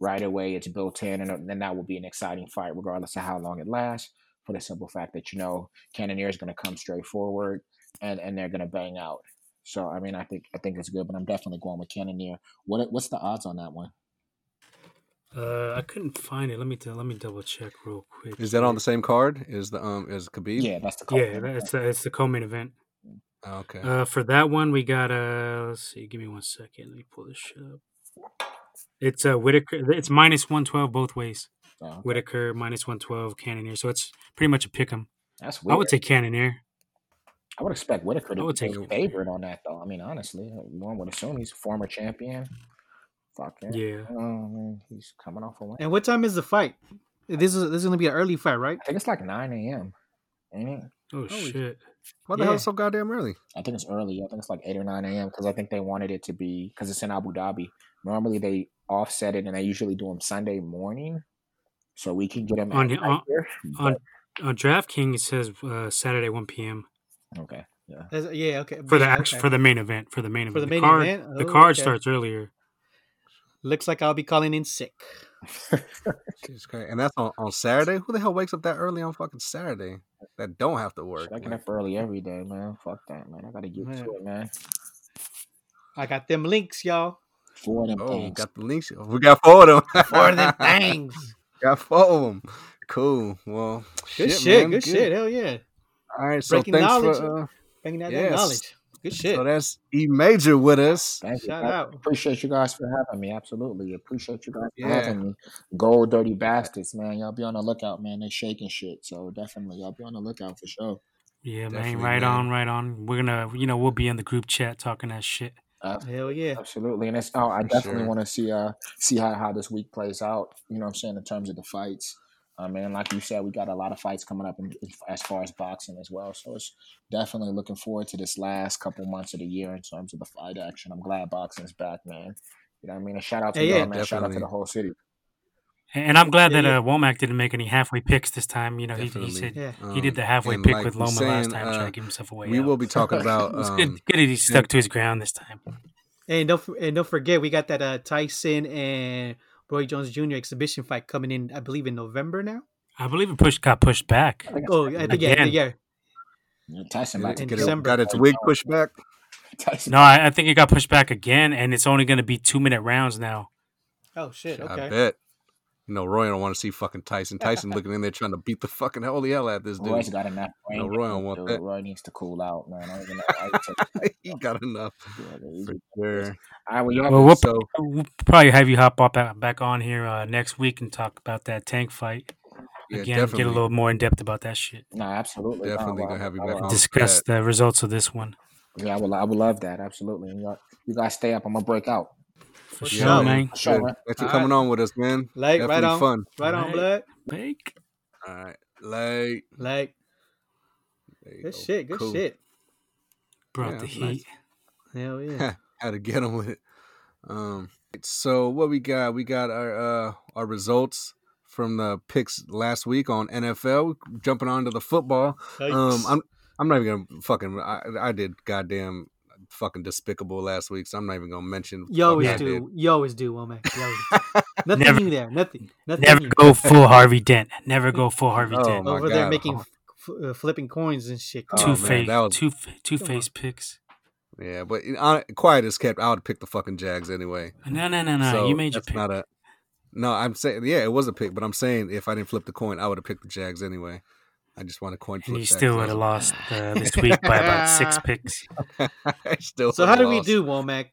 D: right away. It's built in, and then that will be an exciting fight, regardless of how long it lasts. For the simple fact that you know Cannonier is going to come straight forward, and and they're going to bang out. So I mean, I think I think it's good, but I'm definitely going with Cannonier. What what's the odds on that one?
C: Uh, I couldn't find it. Let me let me double check real quick.
A: Is that on the same card Is the um is Khabib?
D: Yeah, that's the
C: Yeah, that- it's the, it's the co-main event.
A: Oh, okay.
C: Uh, for that one, we got uh, let's see. Give me one second. Let me pull this shit up. It's uh Whitaker. It's minus one twelve both ways.
D: Oh, okay.
C: Whitaker minus one twelve. Cannonier. So it's pretty much a pick 'em.
D: That's weird.
C: I would take Cannonier.
D: I would expect Whitaker
C: I
D: to
C: would
D: be
C: take-
D: favorite on that, though. I mean, honestly, one would assume he's a former champion. Fuck yeah.
C: Yeah.
D: Oh, man, he's coming off a win.
B: And what time is the fight? This is this is gonna be an early fight, right?
D: I think it's like 9 a.m. Ain't it?
C: Oh
B: Holy
C: shit.
A: Why the hell
B: yeah.
A: is so goddamn early?
D: I think it's early. I think it's like 8 or 9 a.m. because I think they wanted it to be because it's in Abu Dhabi. Normally they offset it and they usually do them Sunday morning, so we can get them
C: On-
D: at
C: on-
D: night here.
C: On on DraftKings, it says uh, Saturday one p.m.
D: Okay, yeah.
B: That's- yeah, okay.
C: for the
B: okay.
C: for the main event. For the main
B: For
C: event.
B: the main
C: card,
B: event?
C: The
B: Oh,
C: card
B: okay.
C: starts earlier.
B: Looks like I'll be calling in sick.
A: Jesus Christ. And that's on, on Saturday? Who the hell wakes up that early on fucking Saturday? That don't have to work.
D: Waking
A: Like,
D: up early every day, man. Fuck that, man. I gotta get
B: Man.
D: to it, man.
B: I got them links, y'all.
D: Four of them
A: oh,
D: things.
A: got the links. We got four of them.
B: Four of them *laughs* things.
A: Got four of them. Cool. Well,
B: Good
A: shit,
B: shit.
A: man.
B: good, shit. Hell yeah.
A: All right. So
B: Breaking
A: thanks
B: knowledge.
A: for. Uh,
B: Bringing that
A: Yes.
B: knowledge. Good shit.
A: so that's E Major with us.
D: Thank you.
B: Shout
D: I
B: out.
D: Appreciate you guys for having me. Absolutely. Appreciate you guys for having me. Gold dirty bastards, man. Y'all be on the lookout, man. They shaking shit. So definitely y'all be on the lookout for sure.
C: Yeah, man. Right
A: man.
C: on, right on. We're gonna, you know, we'll be in the group chat talking that shit.
D: Uh,
B: Hell yeah.
D: Absolutely, and it's oh, I
A: For
D: definitely
A: sure.
D: want to see uh see how, how this week plays out. You know, what I'm saying in terms of the fights. I mean, like you said, we got a lot of fights coming up in, as far as boxing as well. So it's definitely looking forward to this last couple months of the year in terms of the fight action. I'm glad boxing's back, man. You know what I mean? A shout out to
B: Hey,
D: y'all,
B: yeah,
D: man. Shout out to the whole city.
C: And I'm glad
B: Yeah,
C: that
B: yeah.
C: uh, Womack didn't make any halfway picks this time. You know, he, he said
B: Yeah.
C: he did the halfway
A: Um,
C: pick
A: like
C: with
A: we
C: Loma last time,
A: uh,
C: trying to give himself away.
A: We
C: out.
A: will be talking *laughs* about.
C: It's
A: Um,
C: good, good that he stuck to his ground this time.
B: And don't and don't forget we got that uh, Tyson and Roy Jones Jr. exhibition fight coming in. I believe in November now.
C: I believe it pushed got pushed back.
D: I think oh, it's
B: Oh, I think yeah,
C: Again.
B: yeah.
D: Yeah, Tyson
A: Did
D: about
A: it
D: to
B: in
A: get
D: kill
A: it,
B: December.
A: got its wig pushed back. *laughs*
D: Tyson.
C: No, I, I think it got pushed back again, and it's only going to be two minute rounds now.
B: Oh shit.
A: I
B: Okay.
A: bet. You know, Roy don't want to see fucking Tyson. Tyson looking in there trying to beat the fucking holy hell out of this dude.
D: Roy's got enough brain.
A: No, Roy don't want
D: dude.
A: that.
D: Roy needs to cool out, man. I even know *laughs* he
A: got enough
D: Yeah,
A: for sure.
D: All right, well, y'all
C: Well, we'll,
A: So
C: we'll probably have you hop up back, back on here uh, next week and talk about that tank fight
A: yeah,
C: again.
A: definitely,
C: Get a little more in depth about that shit.
D: No, absolutely. No,
A: definitely
D: well,
A: gonna have you back
D: will-
A: on.
C: Discuss
A: that.
C: the results of this one
D: Yeah, I would. I would love that. Absolutely. Y'all, you guys stay up. I'm gonna break out.
C: For
B: For
C: sure,
B: sure.
C: man.
D: For sure,
A: Good.
D: man.
A: Thanks for
B: All
A: coming on with us, man.
B: Like right on.
A: fun.
B: Right on,
C: Right.
B: blood.
C: Bake.
A: All right, like
B: Like good
A: go.
B: shit. Good
A: Cool.
B: shit.
C: Brought
A: Yeah,
C: the
A: that's nice.
C: heat.
B: Hell yeah. *laughs*
A: How to get them with it. Um, so what we got? We got our uh our results from the picks last week on NFL. Jumping on to the football. Um, I'm I'm not even gonna fucking. I, I did goddamn fucking despicable last week, so I'm not even gonna mention.
B: You always
A: fuck I did.
B: do. You always do, Womack. You always do. *laughs* Nothing
C: Never-
B: new there. Nothing. Nothing
C: Never
B: new.
C: go full Harvey Dent. Never go full Harvey
A: Oh,
C: Dent.
A: my
B: Over there
A: God.
B: making f- uh, flipping coins and shit. Come
A: Oh,
C: Two
B: on,
A: man,
C: face,
A: was-
C: two two face picks.
A: Yeah, but on, quiet as kept. I would pick the fucking Jags anyway.
C: No, no, no, no.
A: so
C: you made your pick.
A: not a. No, I'm saying yeah, it was a pick, but I'm saying if I didn't flip the coin, I would have picked the Jags anyway. I just want to coin flip.
C: and you still would have lost uh, *laughs* this week by about six *laughs* picks.
A: still.
B: So how
A: would've
B: did we do, Womack?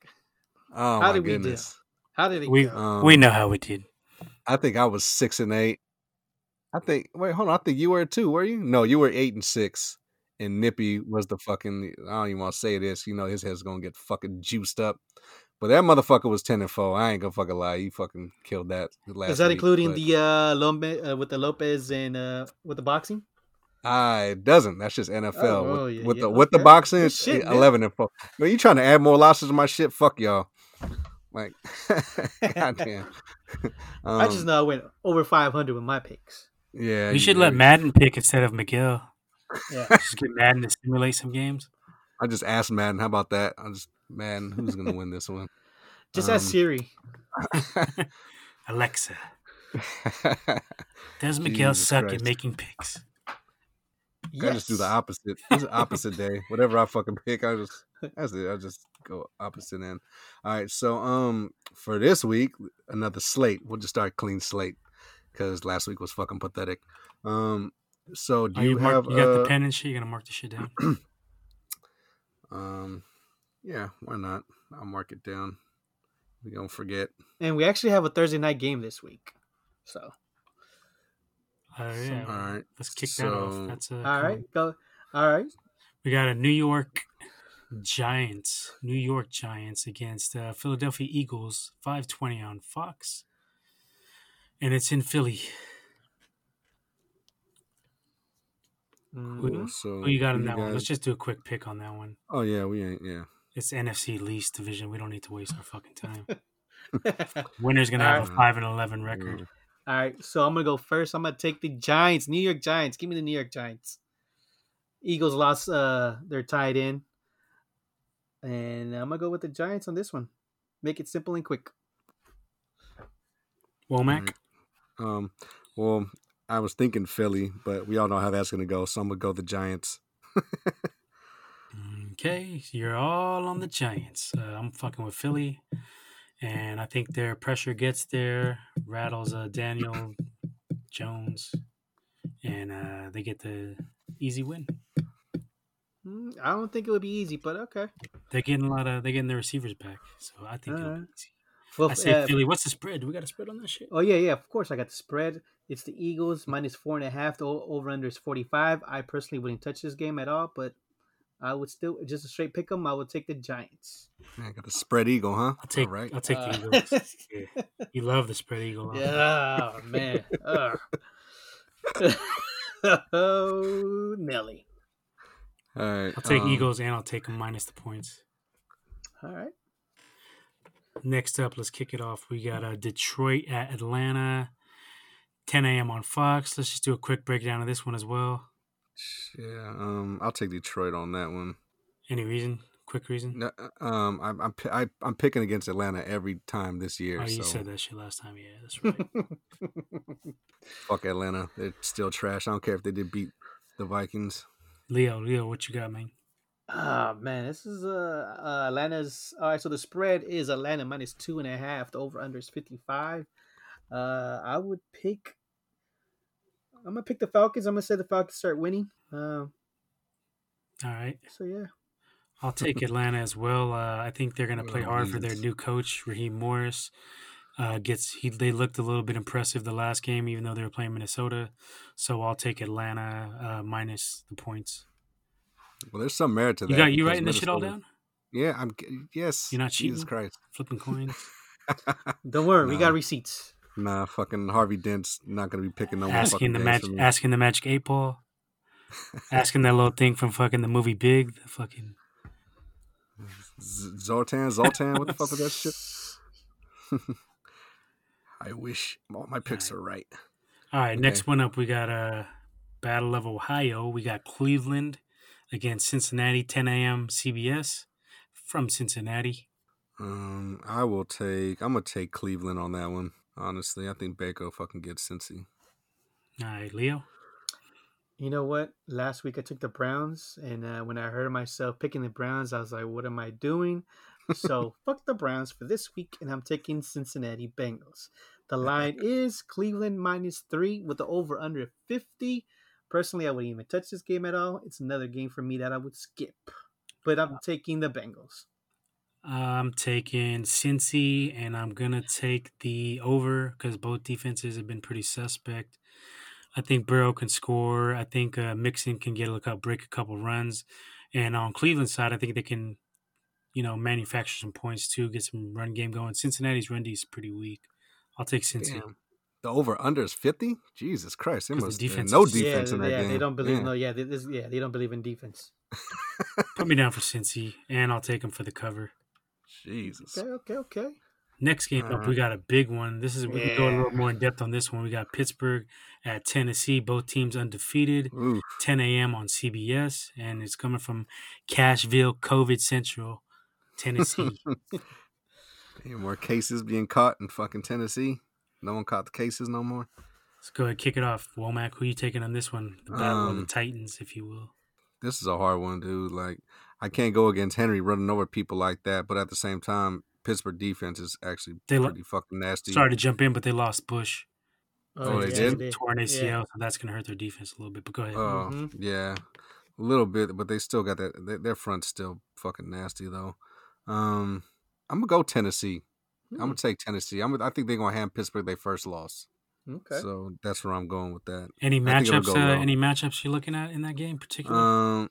A: Oh
B: how
A: my
B: did we do?
A: goodness.
B: How did
C: We
B: go?
A: Um,
C: we know how we did.
A: I think I was six and eight. I think. Wait, hold on. I think you were too. Were you? No, you were eight and six. And Nippy was the fucking. I don't even want to say this. You know, his head's gonna get fucking juiced up. But that motherfucker was ten and four. I ain't gonna fucking lie. He fucking killed that last.
B: Is that
A: week,
B: including
A: but-
B: the uh, Lombe, uh with the Lopez and uh with the boxing?
A: It doesn't. That's just NFL.
B: oh,
A: with
B: yeah,
A: with
B: yeah,
A: the with the
B: okay.
A: boxing,
B: Good
A: it's
B: shit, man.
A: eleven and four. Man, you trying to add more losses to my shit? Fuck y'all. Like, *laughs* *laughs* goddamn. *laughs* Um,
B: I just know I went over 500 with my picks.
A: yeah.
C: You should let Madden pick instead of Miguel.
B: Yeah.
C: Just get Madden to simulate some games.
A: I just asked Madden. How about that? I just Madden. Who's gonna win this one?
B: Just
A: Um,
B: ask Siri.
C: Alexa, does Miguel
A: Jesus
C: suck
A: Christ.
C: at making picks?
B: Yes.
A: I just do the opposite. *laughs* It's the opposite day. Whatever I fucking pick, I just that's it. I just go opposite end. All right. So um for this week, another slate. We'll just start clean slate because last week was fucking pathetic. Um. So do
C: Oh,
A: you,
C: you, mark,
A: have
C: you got
A: uh,
C: the pen and shit. You gonna mark the shit down. *clears throat*
A: um? Yeah. Why not? I'll mark it down. We don't forget.
B: And we actually have a Thursday night game this week. So,
C: Oh yeah.
A: All right.
C: Let's kick that off. That's uh,
B: all right. Go. All right.
C: We got a New York Giants, New York Giants against uh, Philadelphia Eagles, five twenty on Fox, and it's in Philly.
A: Cool. So
C: Who you got in
A: who
C: that one? Let's just do a quick pick on that one.
A: Oh yeah, we ain't. Yeah.
C: It's NFC least division. We don't need to waste our fucking time. *laughs* Winner's gonna
B: All
C: have a five and eleven record.
A: Mm.
B: All right. So I'm gonna go first. I'm gonna take the Giants, New York Giants. Give me the New York Giants. Eagles lost. Uh, they're tied in, and I'm gonna go with the Giants on this one. Make it simple and quick.
C: Womack.
A: Um. Well, I was thinking Philly, but we all know how that's gonna go. So I'm gonna go the Giants. *laughs*
C: Okay, you're all on the Giants. Uh, I'm fucking with Philly, and I think their pressure gets there, rattles uh, Daniel Jones, and uh, they get the easy win.
B: Mm, I don't think it would be easy, but okay.
C: They're getting a lot of they're getting their receivers back, so I think it'll be easy.
B: Well,
C: I say
B: uh,
C: Philly. What's the spread? Do we got a spread on that shit?
B: Oh yeah, yeah. Of course, I got the spread. It's the Eagles minus four and a half. The over under is forty five. I personally wouldn't touch this game at all, but I would still just a straight pick them. I would take the Giants.
A: Man, got a spread eagle, huh?
C: I'll take
A: All right.
C: I'll take
B: Uh,
C: the Eagles. *laughs* Yeah. You love the spread eagle. huh?
B: yeah, oh, man. Ugh. *laughs* oh, Nelly.
A: All right.
C: I'll take
A: um,
C: Eagles and I'll take them minus the points.
B: All right.
C: Next up, let's kick it off. We got uh, Detroit at Atlanta, 10 a.m. on Fox. Let's just do a quick breakdown of this one as well.
A: Yeah. Um, I'll take Detroit on that one.
C: Any reason? Quick reason?
A: No, um, I'm I'm pi- I, I'm picking against Atlanta every time this year.
C: Oh, you
A: so
C: said that shit last time. Yeah, that's right. *laughs*
A: fuck Atlanta. They're still trash. I don't care if they did beat the Vikings.
C: Leo, Leo, what you got, man?
B: Ah man, this is uh, uh Atlanta's. All right, so the spread is Atlanta minus two and a half. The over under is fifty five. Uh, I would pick. I'm gonna pick the Falcons. I'm gonna say the Falcons start winning. Um,
C: All right.
B: so yeah.
C: I'll take *laughs* Atlanta as well. Uh, I think they're going to play
A: Oh,
C: hard for their new coach, Raheem Morris. Uh, gets he they looked a little bit impressive the last game, even though they were playing Minnesota. So I'll take Atlanta uh, minus the points.
A: Well, there's some merit to that.
C: You got you writing this shit all down?
A: Yeah, I'm. Yes.
C: You're not cheating. Jesus?
A: Christ.
C: Flipping coins, *laughs*
B: Don't worry, we got receipts.
A: Nah, fucking Harvey Dent's not gonna be picking no more
C: asking the magic, asking the magic eight ball, *laughs* asking that little thing from fucking the movie Big. The fucking
A: Z- Zoltan, Zoltan, what the fuck was that shit? *laughs* I wish all my picks are right.
C: All right,
A: Okay.
C: next one up, we got uh, Battle of Ohio. We got Cleveland against Cincinnati, 10 a.m. CBS from Cincinnati.
A: Um, I will take. I'm gonna take Cleveland on that one. Honestly, I think Baker fucking gets Cincy.
C: All right, Leo.
B: You know what? Last week I took the Browns, and uh, when I heard myself picking the Browns, I was like, "What am I doing?" So *laughs* fuck the Browns for this week, and I'm taking Cincinnati Bengals. The line is Cleveland minus three with the over under fifty. Personally, I wouldn't even touch this game at all. It's another game for me that I would skip, but I'm taking the Bengals.
C: I'm taking Cincy, and I'm gonna take the over because both defenses have been pretty suspect. I think Burrow can score. I think uh, Mixon can get a look up, break a couple runs, and on Cleveland's side, I think they can, you know, manufacture some points too, get some run game going. Cincinnati's run D is pretty weak. I'll take Cincy.
A: Damn. The over under is 50. Jesus Christ, there
C: 'Cause the
A: must be
C: defense
A: no defense
B: yeah,
A: in that
B: yeah,
A: game.
B: they don't believe.
A: Yeah.
B: No, yeah, they, this, yeah, they don't believe in defense. *laughs*
C: Put me down for Cincy, and I'll take them for the cover.
A: Jesus.
B: Okay, okay, okay.
C: Next game up, we got a big one. This is we can go a little more in depth on this one. We got Pittsburgh at Tennessee, both teams undefeated.
A: Ooh,
C: 10 a.m. on CBS, and it's coming from Cashville, COVID Central, Tennessee. *laughs*
A: any more cases being caught in fucking Tennessee? No one caught the cases no more.
C: Let's go ahead, kick it off. Womack, who you taking on this one? The battle of the
A: Um,
C: Titans, if you will.
A: This is a hard one, dude. Like, I can't go against Henry running over people like that, but at the same time, Pittsburgh defense is actually
C: They lo-
A: pretty fucking nasty.
C: Sorry to jump in, but they lost Bush.
A: Oh, they
B: yeah,
A: did?
C: Torn ACL, so that's going to hurt their defense a little bit. But go ahead.
A: Oh,
B: Mhm.
A: yeah, a little bit, but they still got that. Their, their front's still fucking nasty though. Um, I'm gonna go Tennessee. I'm
B: Hmm,
A: gonna take Tennessee. I'm. I think they're gonna hand Pittsburgh their first loss.
B: okay.
A: So that's where I'm going with that.
C: any
A: I think it'll
C: matchups?
A: go
C: Uh, any matchups you're looking at in that game, particularly?
A: Um,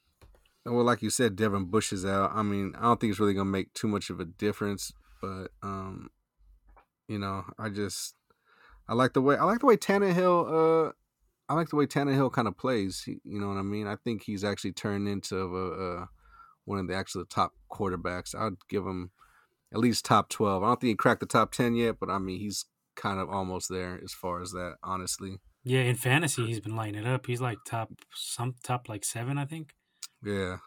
A: well, like you said, Devin Bush is out. I mean, I don't think it's really gonna make too much of a difference, but um, you know, I just I like the way I like the way Tannehill. Uh, I like the way Tannehill kind of plays. You know what I mean? I think he's actually turned into a, a one of the actual top quarterbacks. I'd give him at least top twelve. I don't think he cracked the top ten yet, but I mean, he's kind of almost there as far as that. Honestly,
C: yeah, in fantasy, he's been lighting it up. He's like top some top like seven, I think.
A: Yeah.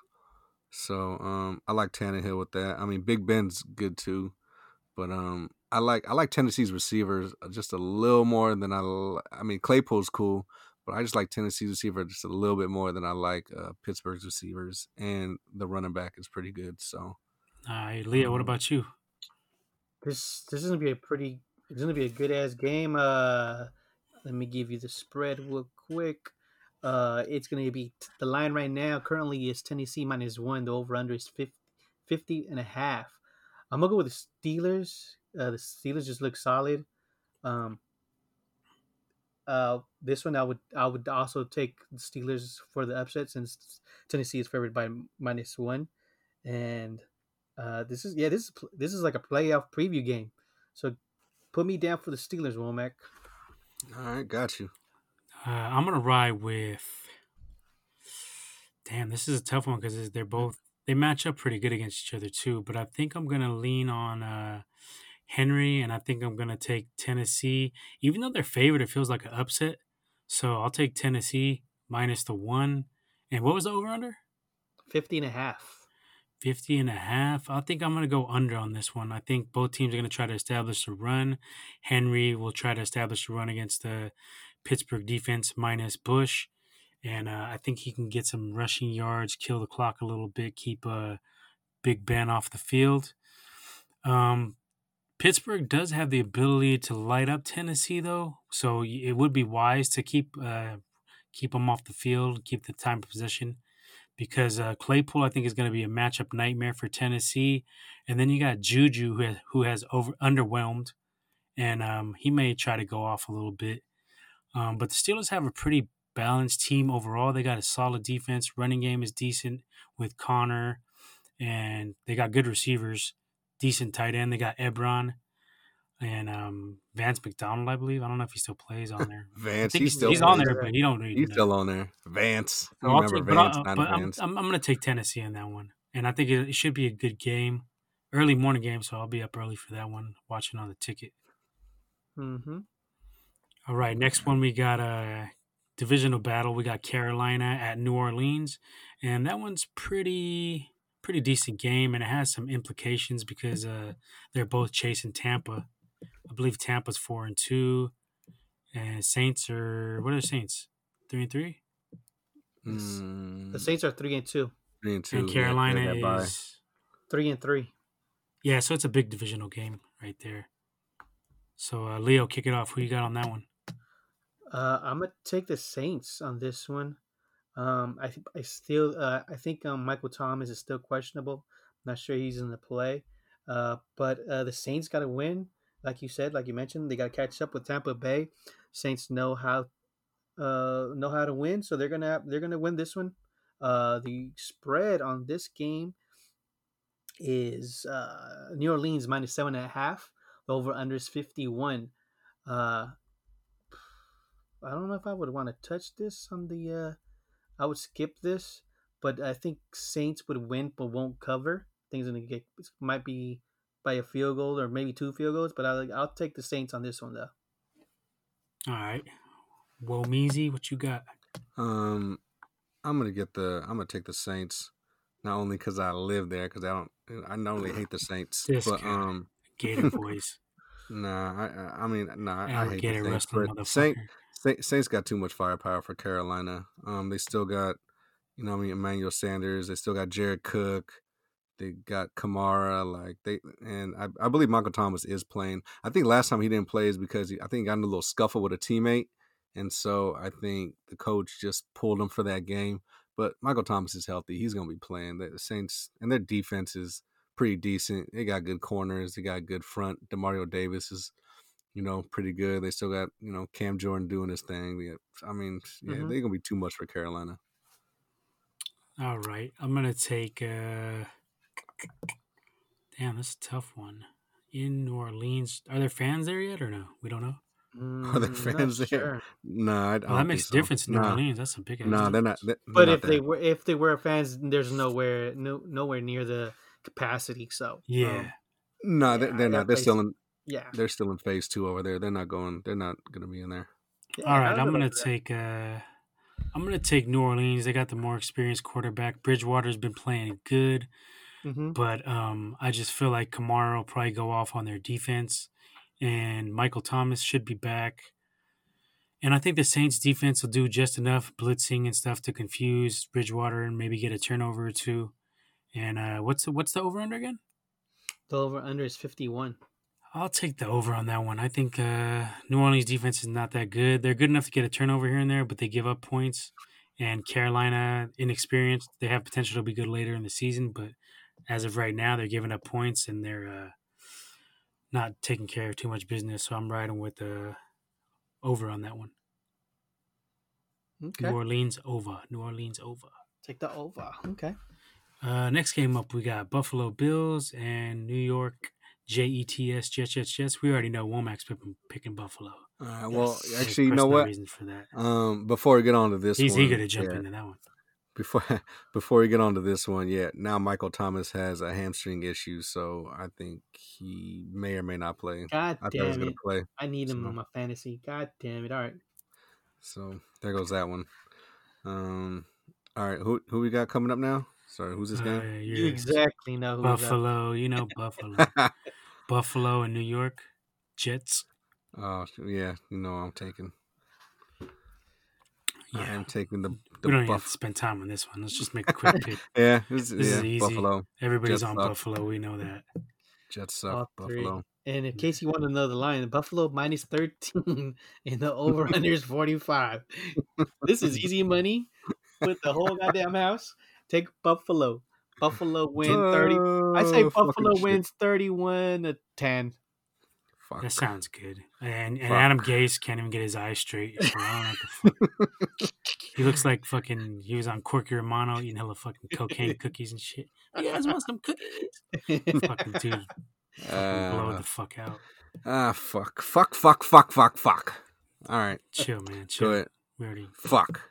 A: So um I like Tannehill with that. I mean Big Ben's good too. But um I like I like Tennessee's receivers just a little more than I. I mean Claypool's cool, but I just like Tennessee's receiver just a little bit more than I like uh, Pittsburgh's receivers and the running back is pretty good. So
C: All right, Leah, what
A: Um,
C: about you?
B: This this is gonna be a pretty. It's gonna be a good ass game. Uh, let me give you the spread real quick. Uh, it's going to be the line right now currently is Tennessee minus one. The over under is 50, 50 and a half. I'm going to go with the Steelers. Uh, the Steelers just look solid. Um, uh, this one I would I would also take the Steelers for the upset since Tennessee is favored by minus one, and uh, this is yeah this is this is like a playoff preview game, so put me down for the Steelers, Womack.
A: All right, got you.
C: Uh, I'm gonna ride with. Damn, this is a tough one because they're both they match up pretty good against each other too. But I think I'm gonna lean on uh, Henry, and I think I'm going to take Tennessee. Even though they're favored, it feels like an upset. So I'll take Tennessee minus the one. And what was the over under?
B: 50 and a half.
C: 50 and a half. I think I'm going to go under on this one. I think both teams are going to try to establish a run. Henry will try to establish a run against the Pittsburgh defense minus Bush. And uh, I think he can get some rushing yards, kill the clock a little bit, keep uh, Big Ben off the field. Um, Pittsburgh does have the ability to light up Tennessee, though, so it would be wise to keep uh, keep them off the field, keep the time of possession, because uh, Claypool I think is going to be a matchup nightmare for Tennessee, and then you got Juju who has, who has over underwhelmed, and um, he may try to go off a little bit, um, but the Steelers have a pretty balanced team overall. They got a solid defense, running game is decent with Conner, and they got good receivers decent tight end. They got Ebron and um, Vance McDonald, I believe. I don't know if he still plays on there. *laughs*
A: Vance, he's still
C: he's on there, but he don't.
A: He's still on there. Vance,
C: I remember take, Vance, but, but Vance. I'm, I'm, I'm going to take Tennessee in that one, and I think it, it, should be a good game, early morning game. So I'll be up early for that one, watching on the ticket.
B: Mm-hmm.
C: All right, next one we got a divisional battle. We got Carolina at New Orleans, and that one's pretty pretty decent game, and it has some implications because uh, they're both chasing Tampa. I believe Tampa's four and two, and Saints are what are the Saints? Three and three.
B: Mm. The Saints are three and two.
A: Three and two.
C: And Carolina yeah, is
B: three and three.
C: Yeah, so it's a big divisional game right there. So uh, Leo, kick it off. Who you got on that one?
B: Uh, I'm gonna take the Saints on this one. Um, I I still uh, I think um, Michael Thomas is still questionable. I'm not sure he's in the play. Uh, but uh, the Saints got to win, like you said, like you mentioned, they got to catch up with Tampa Bay. Saints know how uh, know how to win, so they're gonna they're gonna win this one. Uh, the spread on this game is uh, New Orleans minus seven and a half. The over under is fifty one. Uh, I don't know if I would want to touch this on the uh, I would skip this, but I think Saints would win but won't cover. Things gonna get might be by a field goal or maybe two field goals, but I I'll take the Saints on this one though.
C: All right, Womeezy, what you got?
A: Um, I'm gonna get the I'm gonna take the Saints, not only because I live there, because I don't I not only hate the Saints, this but guy. um
C: Gator *laughs* boys.
A: nah, I I mean nah, I, I hate the Saints. But Saint Saints got too much firepower for Carolina. Um, they still got, you know, I mean, Emmanuel Sanders. They still got Jared Cook. They got Kamara. Like they, and I, I believe Michael Thomas is playing. I think last time he didn't play is because he, I think he got in a little scuffle with a teammate, and so I think the coach just pulled him for that game. But Michael Thomas is healthy. He's going to be playing. The Saints and their defense is pretty decent. They got good corners. They got good front. Demario Davis is you know, pretty good. They still got, you know, Cam Jordan doing his thing. I mean, yeah, mm-hmm. they're gonna be too much for Carolina.
C: All right, I'm gonna take. uh Damn, that's a tough one. In New Orleans, are there fans there yet or no? We don't know.
A: Mm, *laughs* are there fans there? Sure. No, I,
C: well, that makes a so. difference in New nah. Orleans. That's a big.
A: No, nah, they're not. They're,
B: but
A: they're
B: if they were, if they were fans, there's nowhere, no, nowhere near the capacity. So
C: yeah, um,
A: no, yeah, they're, they're not. They're still in.
B: Yeah,
A: they're still in phase two over there. They're not going. They're not going to be in there.
C: Yeah, All right, I'm going to take. Uh, I'm going to take New Orleans. They got the more experienced quarterback. Bridgewater's been playing good, mm-hmm. but um, I just feel like Kamara will probably go off on their defense, and Michael Thomas should be back. And I think the Saints defense will do just enough blitzing and stuff to confuse Bridgewater and maybe get a turnover or two. And uh, what's the, what's the over under again?
B: The over under is 51.
C: I'll take the over on that one. I think uh, New Orleans defense is not that good. They're good enough to get a turnover here and there, but they give up points. And Carolina, inexperienced, they have potential to be good later in the season, but as of right now, they're giving up points and they're uh, not taking care of too much business. So I'm riding with the over on that one.
B: Okay.
C: New Orleans over. New Orleans over.
B: Take the over. Okay.
C: Uh, next game up, we got Buffalo Bills and New York Jets. Jets, Jets, Jets. We already know Womack's picking, picking Buffalo.
A: All right. Well,
B: Yes.
A: actually, you know what?
C: reason for that.
A: Um, before we get on to this
C: He's
A: one,
C: eager to jump
A: yeah,
C: into that one.
A: before *laughs* before we get on to this one, yeah. Now Michael Thomas has a hamstring issue, so I think he may or may not play.
B: God
A: I thought he was
B: damn it.
A: play.
B: I need him
A: So-
B: on my fantasy. God damn it. All right.
A: So there goes that one. Um, all right, who who we got coming up now? Sorry, who's this
C: Uh,
A: game?
B: You exactly know who we got.
C: Buffalo, you know Buffalo. *laughs* Buffalo and New York Jets.
A: oh yeah, you know I'm taking.
C: Yeah.
A: I am taking the
C: we don't even have
A: Buff.
C: to spend time on this one. Let's just make a quick pick. *laughs*
A: Yeah, this,
C: This
A: yeah,
C: is easy.
A: Buffalo.
C: Everybody's
A: Jets
C: on
A: suck.
C: Buffalo. We know that.
A: Jets suck.
B: All three.
A: Buffalo.
B: And in case you want to know the line, Buffalo minus 13 *laughs* and the over under is 45. This is easy money with the whole goddamn house. Take Buffalo. Buffalo win 30. I say
A: Oh,
B: Buffalo
A: fucking shit.
B: wins 31 to 10.
A: Fuck.
C: That sounds good. And and
A: Fuck.
C: Adam Gase can't even get his eyes straight. So I don't know what the fuck. *laughs* He looks like fucking. He was on Corky Romano eating hella fucking cocaine *laughs* cookies and shit. You guys want some cookies? Fucking dude, fucking blow
A: Uh,
C: the fuck out.
A: ah, fuck. Fuck, fuck, fuck, fuck, fuck. All right,
C: Chill, man.
A: go
C: Chill.
A: ahead.
C: We already
A: Fuck.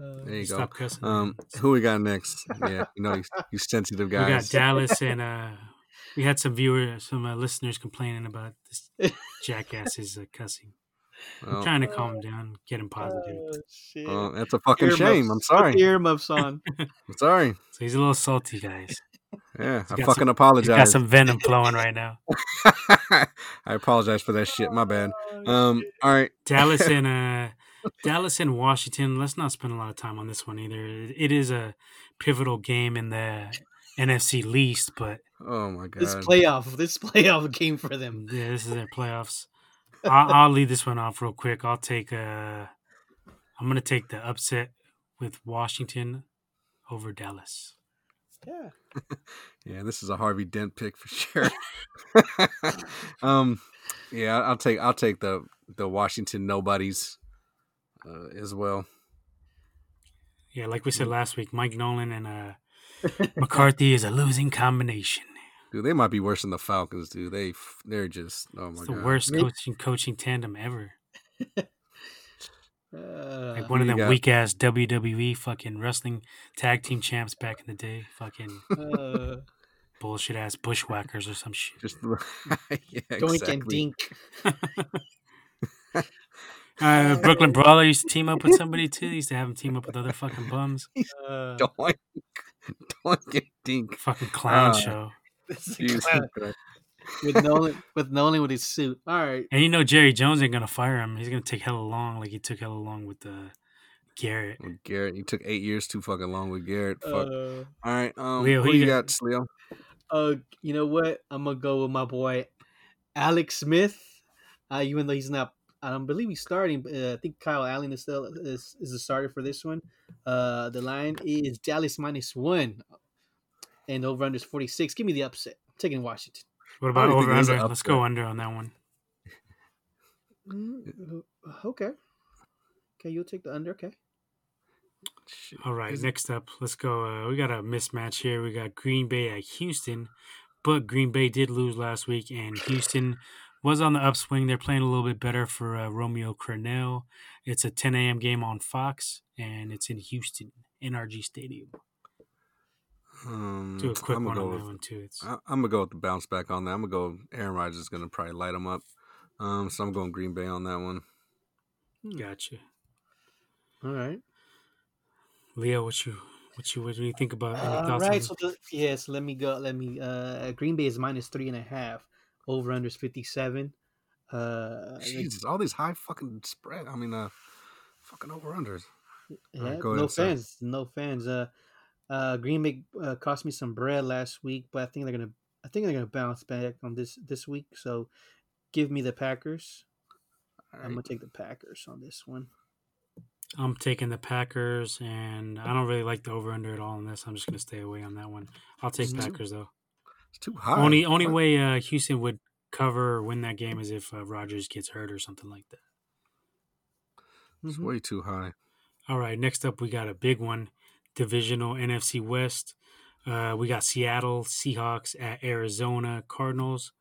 B: Uh,
A: There you go.
C: cussing.
A: Um, who we got next? Yeah, you know, you, you sensitive guys. *laughs*
C: we got. Dallas and *laughs* uh, we had some viewers, some uh, listeners complaining about this jackass's uh, cussing. I'm trying to calm him down, get him positive.
B: oh, shit.
A: well, that's a fucking
B: Earmuffs.
A: shame. I'm
B: Put
A: sorry.
B: the earmuffs on. *laughs*
A: I'm sorry.
C: So he's a little salty, guys.
A: Yeah,
C: He's
A: I
C: got
A: fucking
C: some- He's
A: apologize.
C: got some venom flowing right now.
A: I apologize for that shit. My bad.
B: Oh,
A: Um. All right.
C: Dallas and uh, Dallas and Washington. Let's not spend a lot of time on this one either. It is a pivotal game in the NFC least, but
A: Oh my god.
B: This playoff, this *laughs* playoff game for them.
C: yeah, this is their playoffs. I'll, I'll lead this one off real quick. I'll take uh, I'm gonna take the upset with Washington over Dallas.
B: Yeah. *laughs*
A: Yeah, this is a Harvey Dent pick for sure. *laughs* um, yeah, I'll take I'll take the the Washington nobodies uh, as well.
C: Yeah, like we said last week, Mike Nolan and uh, *laughs* McCarthy is a losing combination.
A: Dude, they might be worse than the Falcons, dude. they they're just oh my
C: It's the
A: god.
C: worst
B: Maybe-
C: coaching coaching tandem ever. *laughs*
B: Uh,
C: Like one of
A: Who
C: them weak ass WWE fucking wrestling tag team champs back in the day. Fucking *laughs*
B: uh,
C: bullshit ass bushwhackers or some shit.
A: Just yeah,
B: Doink
A: exactly.
B: and Dink.
C: Uh, *laughs* Brooklyn *laughs* Brawler used to team up with somebody too. They used to have him team up with other fucking bums. *laughs*
B: Uh,
A: Doink, doink and dink.
C: Fucking clown
A: Uh,
C: show.
B: this is a clown. With Nolan with Nolan with his suit. All right.
C: And you know Jerry Jones ain't gonna fire him. He's gonna take hella long, like he took hella long with uh, Garrett.
A: With Garrett, you took eight years too fucking long with Garrett. Fuck.
B: Uh,
A: All right, um,
C: Leo,
A: who
C: who
A: you
C: you
A: got,
C: got?
A: Leo?
B: uh, you know what? I'm gonna go with my boy Alex Smith. Uh, even though he's not, I don't believe he's starting. but, Uh, I think Kyle Allen is still is, is the starter for this one. Uh, the line is Dallas minus one, and over under is 46. Give me the upset. I'm taking Washington.
C: What about over
A: there's an
C: under? Let's go under on that one.
B: Mm, Okay. Okay, you'll take the under. Okay.
C: All right,
A: Is-
C: next up, let's go. Uh, we got a mismatch here. We got Green Bay at Houston, but Green Bay did lose last week, and Houston was on the upswing. They're playing a little bit better for uh, Romeo Crennel. It's a 10 a.m. game on Fox, and it's in Houston, NRG Stadium.
A: Um,
C: Do a quick
A: I'm
C: one
A: gonna
C: on
A: go
C: that
A: with,
C: one too. It's
A: I, I'm gonna go with the bounce back on that. I'm gonna go. Aaron Rodgers is gonna probably light them up. Um, so I'm going Green Bay on that one.
C: gotcha.
B: All right.
C: Leo, what you what you what do you think about? Any
B: All
C: thoughts
B: right.
C: on
B: So the, yes, let me go. Let me. Uh, Green Bay is minus three and a half. Over under is 57. Uh,
A: Jesus, all these high fucking spread. I mean, uh, fucking over unders.
B: Yeah,
A: Alright, go
B: no
A: ahead, sir.
B: fans, no fans. Uh, uh, Green Bay uh, cost me some bread last week, but I think they're gonna. I think they're gonna bounce back on this this week. So give me the Packers.
A: All
B: I'm gonna take the Packers on this one.
C: I'm taking the Packers, and I don't really like the over under at all on this. I'm just gonna stay away on that one. I'll take. Packers though.
A: It's too high.
C: only only
A: What?
C: way uh, Houston would cover or win that game is if uh, Rodgers gets hurt or something like that.
A: It's
B: Mhm.
A: way too high.
C: All right, next up we got a big one, divisional NFC West. Uh, we got Seattle Seahawks at Arizona Cardinals,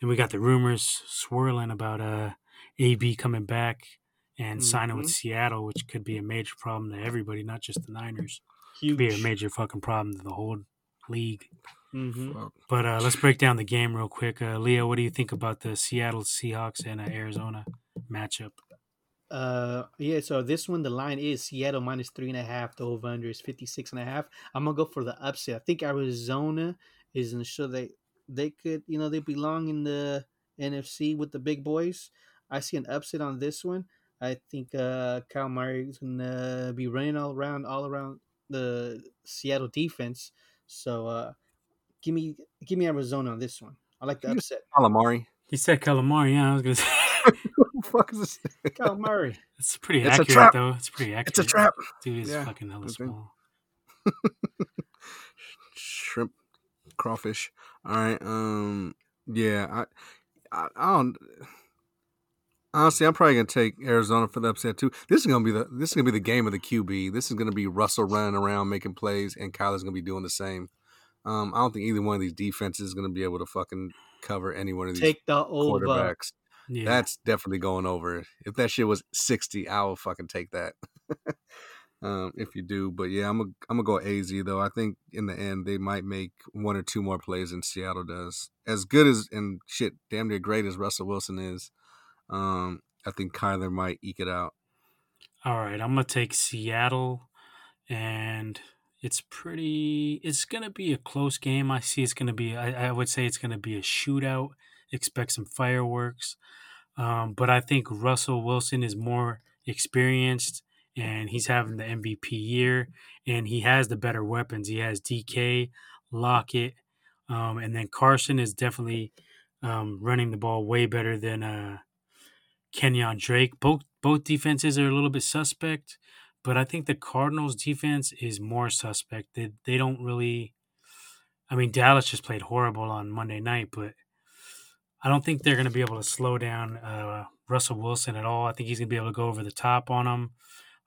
C: and we got the rumors swirling about uh, AB coming back and signing with
B: Mhm.
C: Seattle, which could be a major problem to everybody, not just the Niners.
B: Huge.
C: Could be a major fucking problem to the whole league.
B: Hmm
C: But uh, let's break down the game real quick. Uh, Leo, what do you think about the Seattle Seahawks and uh, Arizona matchup?
B: Uh, yeah. So this one, the line is Seattle minus three and a half. The over under is 56 and a half. I'm gonna go for the upset. I think Arizona isn't sure they they could, you know, they belong in the NFC with the big boys. I see an upset on this one. I think uh Kyle Murray is gonna be running all around, all around the Seattle defense. So uh, give me give me Arizona on this one. I like the
A: You-
B: upset.
A: Calamari.
C: He said calamari. Yeah, I was gonna *laughs* say
A: Who the fuck is this?
B: Kyle Murray.
C: it's pretty
A: It's a
C: accurate
A: trap.
C: though. It's pretty accurate.
A: It's a trap.
C: Dude is
A: Yeah,
C: fucking hella
A: I think-
C: small. *laughs*
A: Shrimp, crawfish. All right. Um. Yeah. I. I, I don't. Honestly, I'm probably gonna take Arizona for the upset too. This is gonna be the this is gonna be the game of the QB. This is gonna be Russell running around making plays, and Kyler's gonna be doing the same. Um, I don't think either one of these defenses is gonna be able to fucking cover any one of these
B: Take the over.
A: quarterbacks.
C: Yeah,
A: That's definitely going over. If that shit was sixty, I will fucking take that. *laughs* um, if you do, but yeah, I'm gonna I'm gonna go AZ though. I think in the end they might make one or two more plays than Seattle does. As good as and shit, damn near great as Russell Wilson is, um, I think Kyler might eke it out.
C: All right, I'm gonna take Seattle, and it's pretty. It's gonna be a close game. I see it's gonna be. I, I would say it's gonna be a shootout. Expect some fireworks, um, but I think Russell Wilson is more experienced, and he's having the MVP year, and he has the better weapons. He has DK, Lockett, um, and then Carson is definitely um, running the ball way better than. Uh, Kenyon Drake. Both both defenses are a little bit suspect, but I think the Cardinals defense is more suspect. They they don't really I mean Dallas just played horrible on Monday night, but I don't think they're going to be able to slow down uh, Russell Wilson at all. I think he's going to be able to go over the top on him.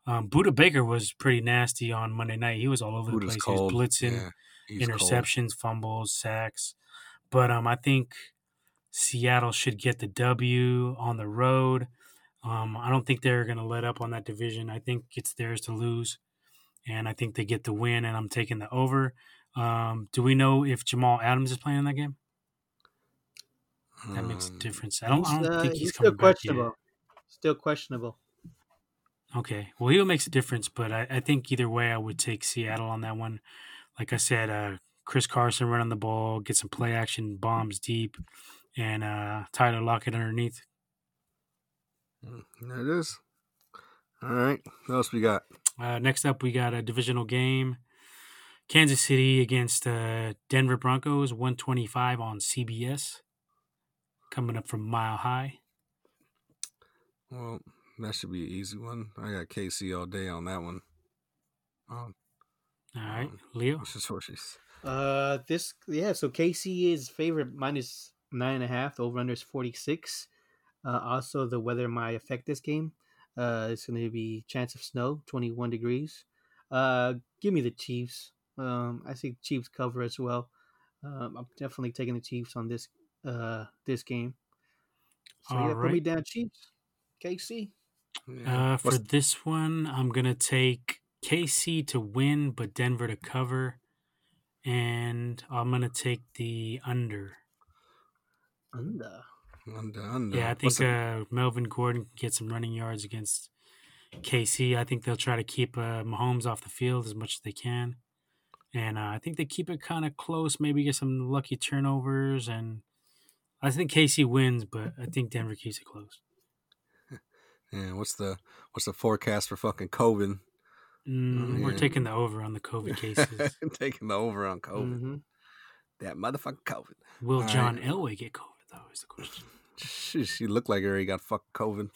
C: Um, Budda Baker was pretty nasty on Monday night. He was all over
A: Budda's
C: the place.
A: cold.
C: He was blitzing
A: Yeah, he's cold.
C: interceptions, fumbles, sacks. But um, I think Seattle should get the W on the road. Um, I don't think they're going to let up on that division. I think it's theirs to lose, and I think they get the win. And I'm taking the over. Um, do we know if Jamal Adams is playing in that game? That makes a
A: Um,
C: difference. I don't, I don't
B: uh,
C: think
B: he's
C: he's,
B: still
C: coming back yet.
B: questionable. Still questionable.
C: Okay. Well, he'll makes a difference, but I, I think either way, I would take Seattle on that one. Like I said, uh, Chris Carson running the ball, get some play action, bombs deep, and uh, Tyler Lockett underneath.
A: Mm, There it is. All right. What else we got?
C: Uh, next up, we got a divisional game. Kansas City against uh, Denver Broncos, 125 on CBS. Coming up from Mile High.
A: Well, that should be an easy one. I got KC all day on that one. Um,
C: All right,
A: Um,
C: Leo.
A: what's your sources?
B: Uh, this yeah. So KC is favorite minus nine and a half. The over under is forty six. Uh, also the weather might affect this game. Uh, it's going to be chance of snow, twenty one degrees. Uh, give me the Chiefs. Um, I see Chiefs cover as well. Um, I'm definitely taking the Chiefs on this uh this game. So yeah, put me down, Chiefs. KC.
A: Yeah.
C: Uh, for
A: What's-
C: this one, I'm gonna take KC to win, but Denver to cover, and I'm gonna take the under.
B: Under.
A: Under, under.
C: Yeah, I think uh, Melvin Gordon can get some running yards against KC. I think they'll try to keep uh, Mahomes off the field as much as they can, and uh, I think they keep it kind of close. Maybe get some lucky turnovers, and I think KC wins, but I think Denver keeps it close. *laughs*
A: yeah, what's the what's the forecast for fucking COVID?
C: Mm, We're taking the over on the COVID cases. *laughs*
A: Taking the over on COVID.
B: Mhm.
A: That motherfucking COVID.
C: Will
A: All
C: John
A: right.
C: Elway get COVID? Though is the question.
A: She, she looked like her. He got fucking Coven.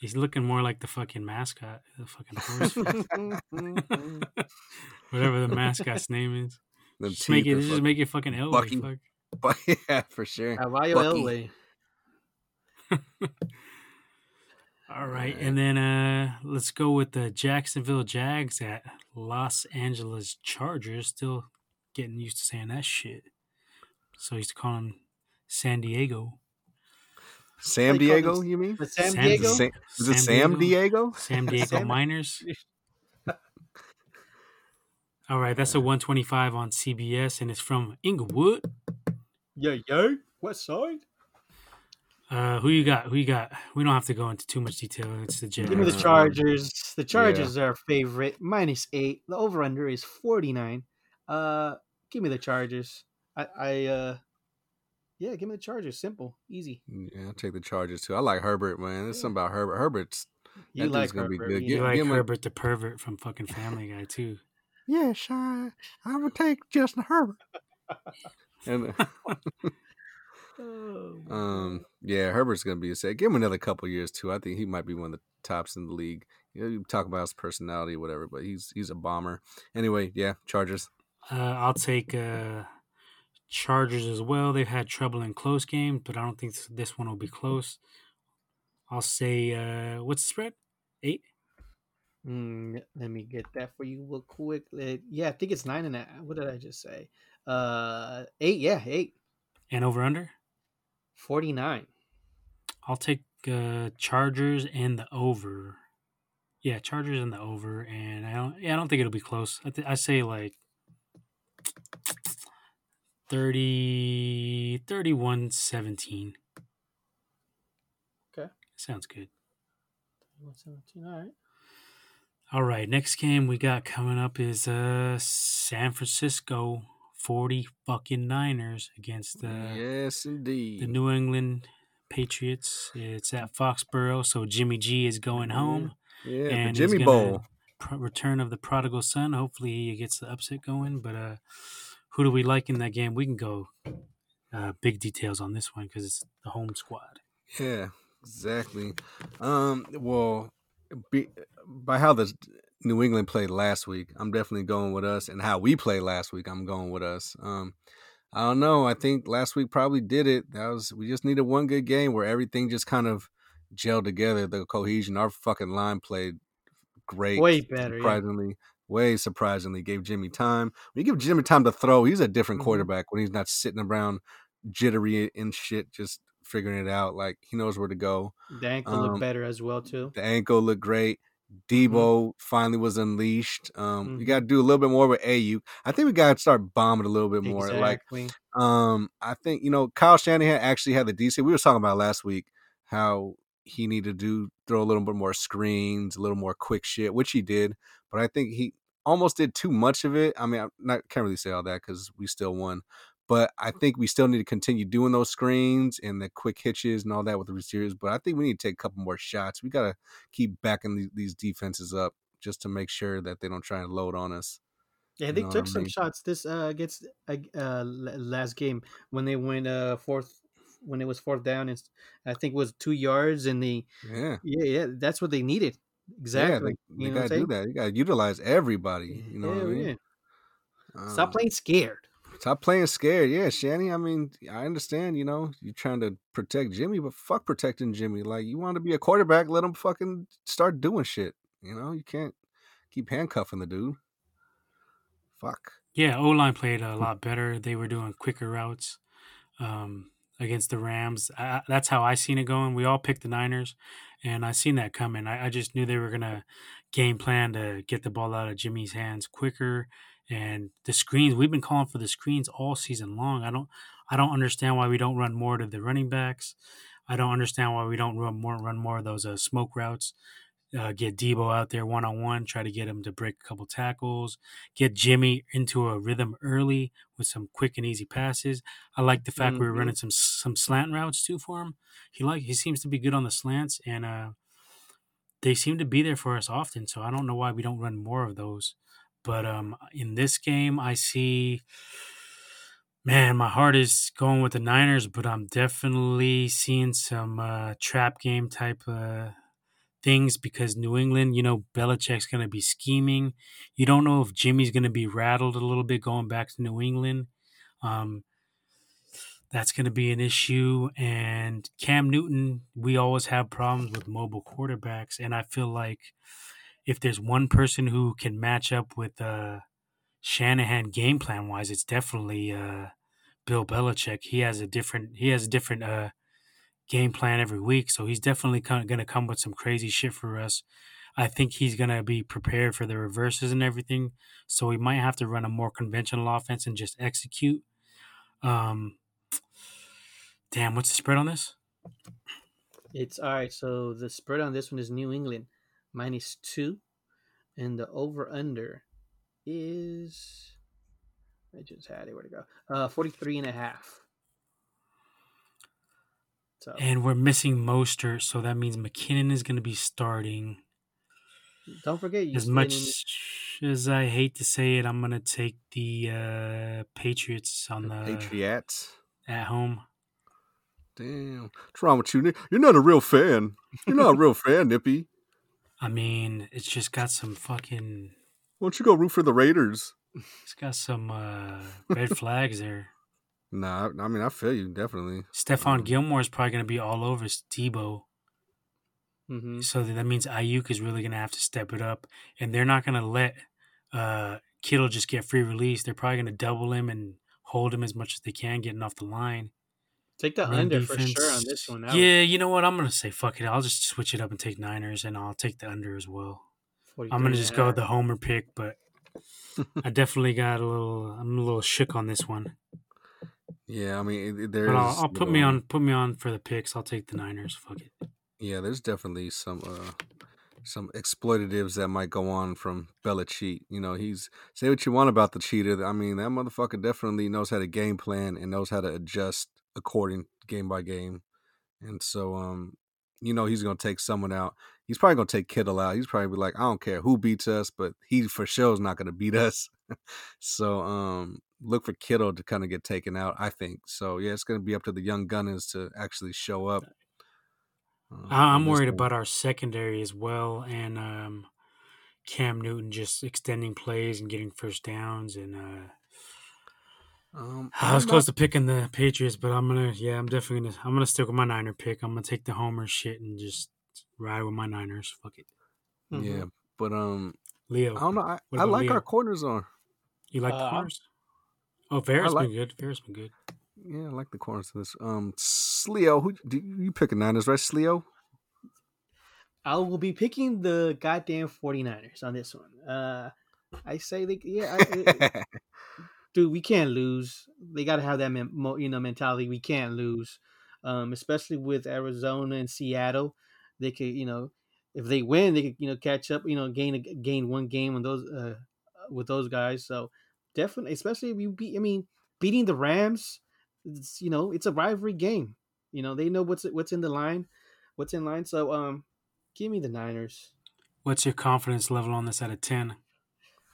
C: He's looking more like the fucking mascot, the fucking horse, *laughs* whatever the mascot's name is.
A: Them
C: Just make it, just
A: fucking-
C: make it fucking Elway.
A: Bucky.
C: Fuck. *laughs*
A: But yeah, for sure.
B: Caballo
A: Bucky.
B: Elway. *laughs*
C: All right,
A: Alright.
C: and then uh let's go with the Jacksonville Jags at Los Angeles Chargers. Still getting used to saying that shit. So he's calling San Diego.
A: Sam Diego,
B: them-
A: you mean?
B: The San
C: Sam-
B: Diego.
A: Sa- is it Sam Diego?
C: Sam *laughs* Diego Miners. *laughs* All right, that's a 125 on CBS, and it's from Inglewood.
B: Yeah, yo. West side.
C: Uh, who you got? Who you got? We don't have to go into too much detail. It's the Jags.
B: Give me the Chargers. The Chargers are our favorite. Minus eight. The over under is forty nine. Uh, give me the Chargers. I, I, uh, yeah, give me the Chargers. Simple, easy.
A: Yeah, I'll take the Chargers too. I like Herbert, man. There's something about Herbert. Herbert's
B: You
A: That
B: like
A: gonna be
B: Herbert,
A: good.
B: yeah.
C: You
A: Give-
C: like
A: give him a-
C: Herbert the pervert from fucking Family Guy too.
A: Yes, I I would take Justin Herbert. and *laughs*
B: Oh,
A: um, yeah, Herbert's gonna be a set. Give him another couple years too. I think he might be one of the tops in the league. You, know, you talk about his personality, or whatever, but he's he's a bomber. Anyway, yeah, Chargers.
C: Uh, I'll take uh, Chargers as well. They've had trouble in close games, but I don't think this, one will be close. I'll say, uh, what's the spread? Eight.
B: Mm, let me get that for you real quick. Yeah, I think it's nine and a What did I just say? Uh, eight. Yeah, eight.
C: And over under?
B: Forty nine.
C: I'll take uh, Chargers and the over. Yeah, Chargers and the over, and I don't. Yeah, I don't think it'll be close. I, th- I say like 30, 31 17.
B: Okay.
C: Sounds good.
B: All right.
C: All right, next game we got coming up is uh San Francisco 40 fucking Niners against the
A: yes, indeed.
C: the New England Patriots. It's at Foxborough, so Jimmy G is going home.
A: yeah,
C: and he's
A: Jimmy
C: gonna-
A: Bowl.
C: Pro- return of the prodigal son. Hopefully he gets the upset going. But uh who do we like in that game? We can go uh big details on this one because it's the home squad.
A: Yeah, exactly. Um, well, be, by how the New England played last week, I'm definitely going with us, and how we played last week, I'm going with us. Um, I don't know. I think last week probably did it. That was we just needed one good game where everything just kind of gelled together. The cohesion, our fucking line played great,
B: Way better. Yeah.
A: Way surprisingly, gave Jimmy time. When you give Jimmy time to throw, he's a different
B: Mhm.
A: quarterback when he's not sitting around jittery and shit, just figuring it out. Like he knows where to go.
B: The ankle
A: Um,
B: looked better as well too.
A: The ankle looked great. Debo finally was unleashed. Um, You
B: Mhm.
A: got to do a little bit more with AU. I think we got to start bombing a little bit more. Like, um, I think you know Kyle Shanahan actually had the DC. We were talking about last week how he needed to do throw a little bit more screens, a little more quick shit, which he did. But I think he almost did too much of it. I mean, I not can't really say all that because we still won. But I think we still need to continue doing those screens and the quick hitches and all that with the receivers. But I think we need to take a couple more shots. We got to keep backing these, these defenses up just to make sure that they don't try and load on us.
B: Yeah,
A: You
B: they
A: know
B: took some
A: mean?
B: shots this uh against uh, uh last game when they went uh fourth when it was fourth down and I think it was two yards and they
A: Yeah.
B: yeah yeah that's what they needed exactly.
A: Yeah, they,
B: you
A: they
B: know
A: got to do that. You got to utilize everybody. You know what I mean?
B: yeah.
A: Um,
B: Stop playing scared.
A: Stop playing scared. Yeah, Shanny. I mean, I understand. You know, you're trying to protect Jimmy, but fuck protecting Jimmy. Like, you want to be a quarterback, let him fucking start doing shit. You know, you can't keep handcuffing the dude. Fuck.
C: Yeah, O line played a lot better. They were doing quicker routes um, against the Rams. I, that's how I seen it going. We all picked the Niners, and I seen that coming. I, I just knew they were gonna game plan to get the ball out of Jimmy's hands quicker. And the screens, we've been calling for the screens all season long. I don't, I don't understand why we don't run more to the running backs. I don't understand why we don't run more, run more of those uh, smoke routes. Uh, get Debo out there one on one, try to get him to break a couple tackles, get Jimmy into a rhythm early with some quick and easy passes. I like the fact we were
B: Mhm.
C: running some some slant routes too for him. He like he seems to be good on the slants, and uh, they seem to be there for us often. So I don't know why we don't run more of those. But um, in this game, I see Man, my heart is going with the Niners, but I'm definitely seeing some uh, trap game type uh, things because New England, you know, Belichick's going to be scheming. You don't know if Jimmy's going to be rattled a little bit going back to New England. Um, that's going to be an issue. And Cam Newton, we always have problems with mobile quarterbacks. And I feel like if there's one person who can match up with uh, Shanahan game plan wise, it's definitely uh, Bill Belichick. He has a different he has a different uh, game plan every week, so he's definitely going to come with some crazy shit for us. I think he's going to be prepared for the reverses and everything, so we might have to run a more conventional offense and just execute. Um, damn, what's the spread on this?
B: It's all right. So the spread on this one is New England minus two, and the over under is I just had it. Where to go? Uh, 43 and a half. So
C: And we're missing Mostert, so that means McKinnon is going to be starting.
B: don't forget
C: As much as I hate to say it, I'm going to take the uh, Patriots on the
A: Patriots.
C: at home.
A: Damn. What's wrong with you? Nick? You're not a real fan. You're not a real fan, Nippy.
C: I mean, it's just got some fucking.
A: Why don't you go root for the Raiders?
C: It's got some uh, red flags there.
A: Nah, I I mean I feel you definitely.
C: Stephon
A: Um,
C: Gilmore is probably going to be all over Debo.
B: hmm
C: So that means Aiyuk is really going to have to step it up, and they're not going to let uh, Kittle just get free release. They're probably going to double him and hold him as much as they can, getting off the line.
B: Take the
C: Run
B: under for sure on this one. That was
C: Yeah, you know what? I'm going to say fuck it. I'll just switch it up and take Niners, and I'll take the under as well. I'm going to
B: a
C: just go with the homer pick, but I definitely got a little. I'm a little shook on this one.
A: Yeah, I mean there's.
C: But I'll, I'll put me on put me on for the picks. I'll take the Niners. Fuck it.
A: Yeah, there's definitely some uh some exploitatives that might go on from Belichick. You know, he's say what you want about the cheater. I mean, that motherfucker definitely knows how to game plan and knows how to adjust according game by game. And so, um, you know, he's gonna take someone out. He's probably gonna take Kittle out. He's probably be like, I don't care who beats us, but he for sure is not gonna beat us. *laughs* so, um, look for Kittle to kind of get taken out. I think so. Yeah, it's gonna be up to the young gunners to actually show up. uh,
C: I- I'm worried
A: game.
C: about our secondary as well, and um, Cam Newton just extending plays and getting first downs. And uh,
A: Um,
C: I was
A: I'm
C: close
A: not-
C: to picking the Patriots, but I'm gonna yeah, I'm definitely gonna I'm gonna stick with my Niner pick. I'm gonna take the homer shit and just ride with my Niners. Fuck it,
B: Mhm.
A: Yeah, but um,
C: Leo.
A: I don't know. I, I like
C: Leo?
A: our corners on.
C: You like
B: Uh,
C: the
B: I'm-
C: corners? Oh, Ferris
A: like-
C: been good. Ferris been good.
A: Yeah, I like the corners of this. Um, Sleo, who do you, you picking Niners, right? Sleo.
B: I will be picking the goddamn 49ers on this one. Uh, I say they, yeah, I, *laughs* dude, we can't lose. They got to have that, you know, mentality. We can't lose, um, especially with Arizona and Seattle. They could, you know, if they win, they could, you know, catch up. You know, gain a, gain one game on those uh, with those guys. So definitely, especially we beat. I mean, beating the Rams. It's, you know, it's a rivalry game. You know, they know what's what's in the line, what's in line. So, um, give me the Niners.
C: What's your confidence level on this out of ten?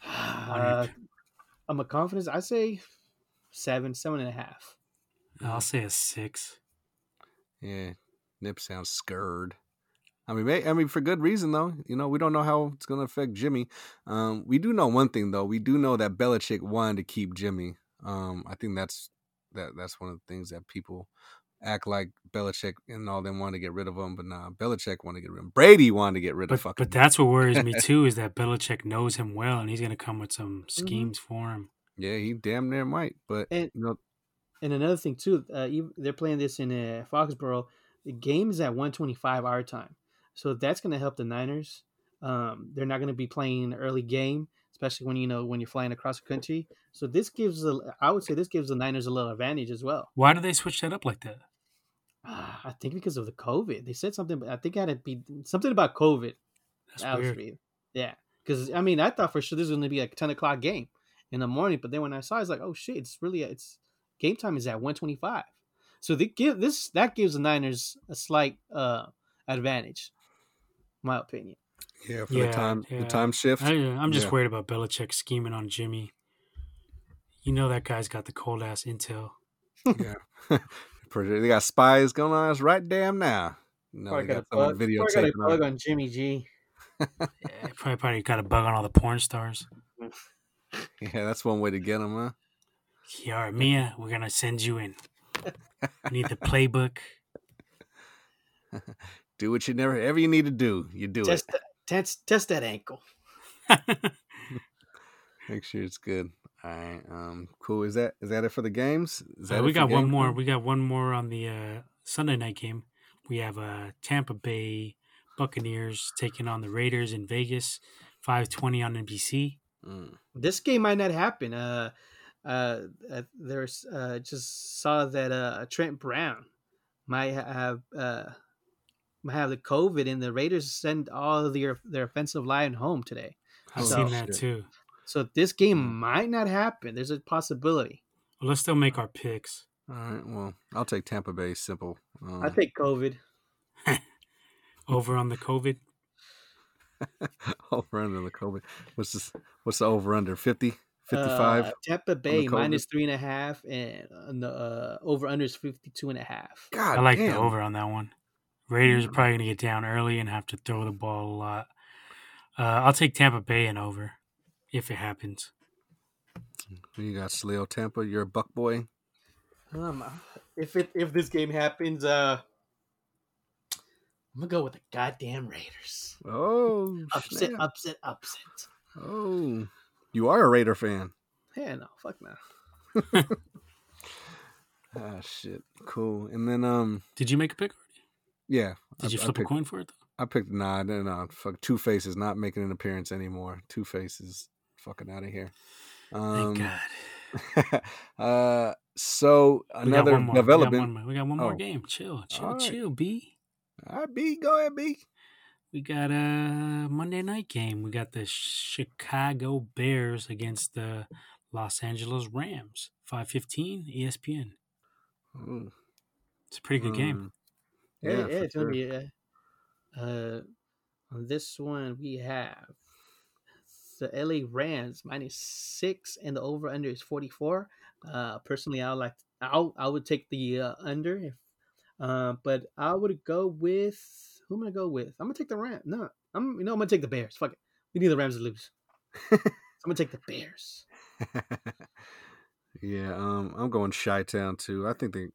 B: Uh, *sighs* I'm a confidence. I say seven, seven and a half.
C: I'll say a six.
A: yeah, Nip sounds scared. I mean, may, I mean for good reason though. You know, we don't know how it's going to affect Jimmy. Um, we do know one thing though. We do know that Belichick wanted to keep Jimmy. Um, I think that's that that's one of the things that people act like Belichick and all them want to get rid of him, but nah, Belichick want to get rid of him. Brady wanted to get rid of
C: But,
A: fucking.
C: but that's what worries me *laughs* too is that Belichick knows him well and he's going to come with some
B: Mm-hmm.
C: schemes for him.
A: yeah, he damn near might. But
B: And-
A: you know,
B: And another thing too, uh, even- they're playing this in uh, Foxborough. The game is at 125 our time, so that's going to help the Niners. Um, they're not going to be playing early game, especially when you know when you're flying across the country. So this gives, a, I would say, this gives the Niners a little advantage as well.
C: Why do they switch that up like that?
B: Ah, I think because of the COVID, they said something. but I think it had to be something about COVID.
C: That's
B: That
C: weird.
B: weird. Yeah, because I mean, I thought for sure this was going to be a ten o'clock game in the morning, but then when I saw, it, it's like, oh shit, it's really it's game time is at one twenty five. So they give this that gives the Niners a slight uh advantage, my opinion.
A: yeah, for
C: Yeah,
A: the time
C: yeah.
A: the time shift.
C: I, I'm just
A: Yeah.
C: worried about Belichick scheming on Jimmy. You know that guy's got the cold ass intel.
A: Yeah. *laughs* Pretty- they got spies going on us right damn now. No,
B: Probably
A: they
B: got a
A: got someone
B: bug, probably got a bug on Jimmy G. *laughs*
C: Yeah, probably probably got a bug on all the porn stars.
A: Yeah, that's one way to get them, huh?
C: Kiara Mia, we're gonna send you in. We need the playbook. *laughs*
A: Do what you never ever you need to do. You do
B: Test,
A: it.
B: that- test, test that ankle. *laughs*
A: Make sure it's good. All right. Um. Cool. Is that is that it for the games? Is
C: Uh, we got one
A: game
C: more. We got one more on the uh, Sunday night game. We have uh, Tampa Bay Buccaneers taking on the Raiders in Vegas, five twenty on NBC.
A: Mm.
B: This game might not happen. Uh, uh, uh there's uh just saw that uh Trent Brown might have uh might have the COVID, and the Raiders send all of their their offensive line home today.
C: I've
A: Oh,
C: seen that too.
B: So this game
A: Mm.
B: might not happen. There's a possibility.
C: Well, let's still make our picks.
A: All right. Well, I'll take Tampa Bay. Simple. Um,
B: I take COVID. *laughs*
C: Over on the COVID. *laughs*
A: over under the COVID. What's this? What's the over under? 50? 55?
B: Uh, Tampa Bay minus three and a half, and uh, the uh, over under is 52 and a half.
A: God
C: I like
A: damn.
C: the over on that one. Raiders
A: Mm.
C: are probably gonna get down early and have to throw the ball a lot. Uh, I'll take Tampa Bay and over if it happens.
A: You got Sleo Tampa. You're a buck boy.
B: Um, if it if this game happens, uh, I'm gonna go with the goddamn Raiders.
A: Oh,
B: Upset,
A: snap.
B: upset, upset.
A: Oh, you are a Raider fan.
B: Yeah, no, fuck no. *laughs*
A: Ah, shit. Cool. And then, um,
C: Did you make a pick?
A: Yeah.
C: Did
A: I,
C: you flip a
A: picked,
C: coin for it? Though?
A: I picked nah, no, no. Fuck, Two Faces not making an appearance anymore. Two Faces fucking out of here.
C: Thank
A: Um,
C: God. *laughs*
A: uh, so another
C: one more. We got
A: development.
C: one more, we got one more
A: Oh.
C: game. Chill, chill,
A: right.
C: chill, B.
A: All right, B, go ahead, B.
C: We got a Monday night game. We got the Chicago Bears against the Los Angeles Rams. 515 ESPN.
A: Ooh,
C: It's a pretty good game.
A: um,
B: Yeah,
A: Yeah,
B: yeah,
A: for
B: it's gonna
A: sure.
B: be. Uh, uh, on this one we have the LA Rams minus six, and the over under is 44. Uh, personally, I would like I I would take the uh, under, if, uh, but I would go with who am I gonna go with? I'm gonna take the Rams. No, I'm you know I'm gonna take the Bears. Fuck it, we need the Rams to lose. *laughs* I'm gonna take the Bears. *laughs*
A: yeah, um, I'm going Chi Town too. I think they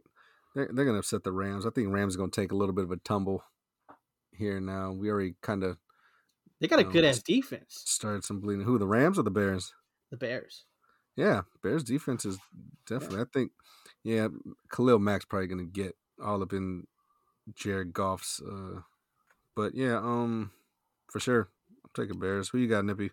A: they're, they're gonna upset the Rams. I think Rams are gonna take a little bit of a tumble here now. We already kind of
B: They got a
A: Um,
B: good ass defense.
A: started some bleeding. Who the Rams or the Bears?
B: The Bears.
A: Yeah, Bears defense is definitely. I think, yeah, Khalil Mack's probably gonna get all up in Jared Goff's. Uh, but yeah, um, for sure, I'm taking Bears. Who you got, Nippy?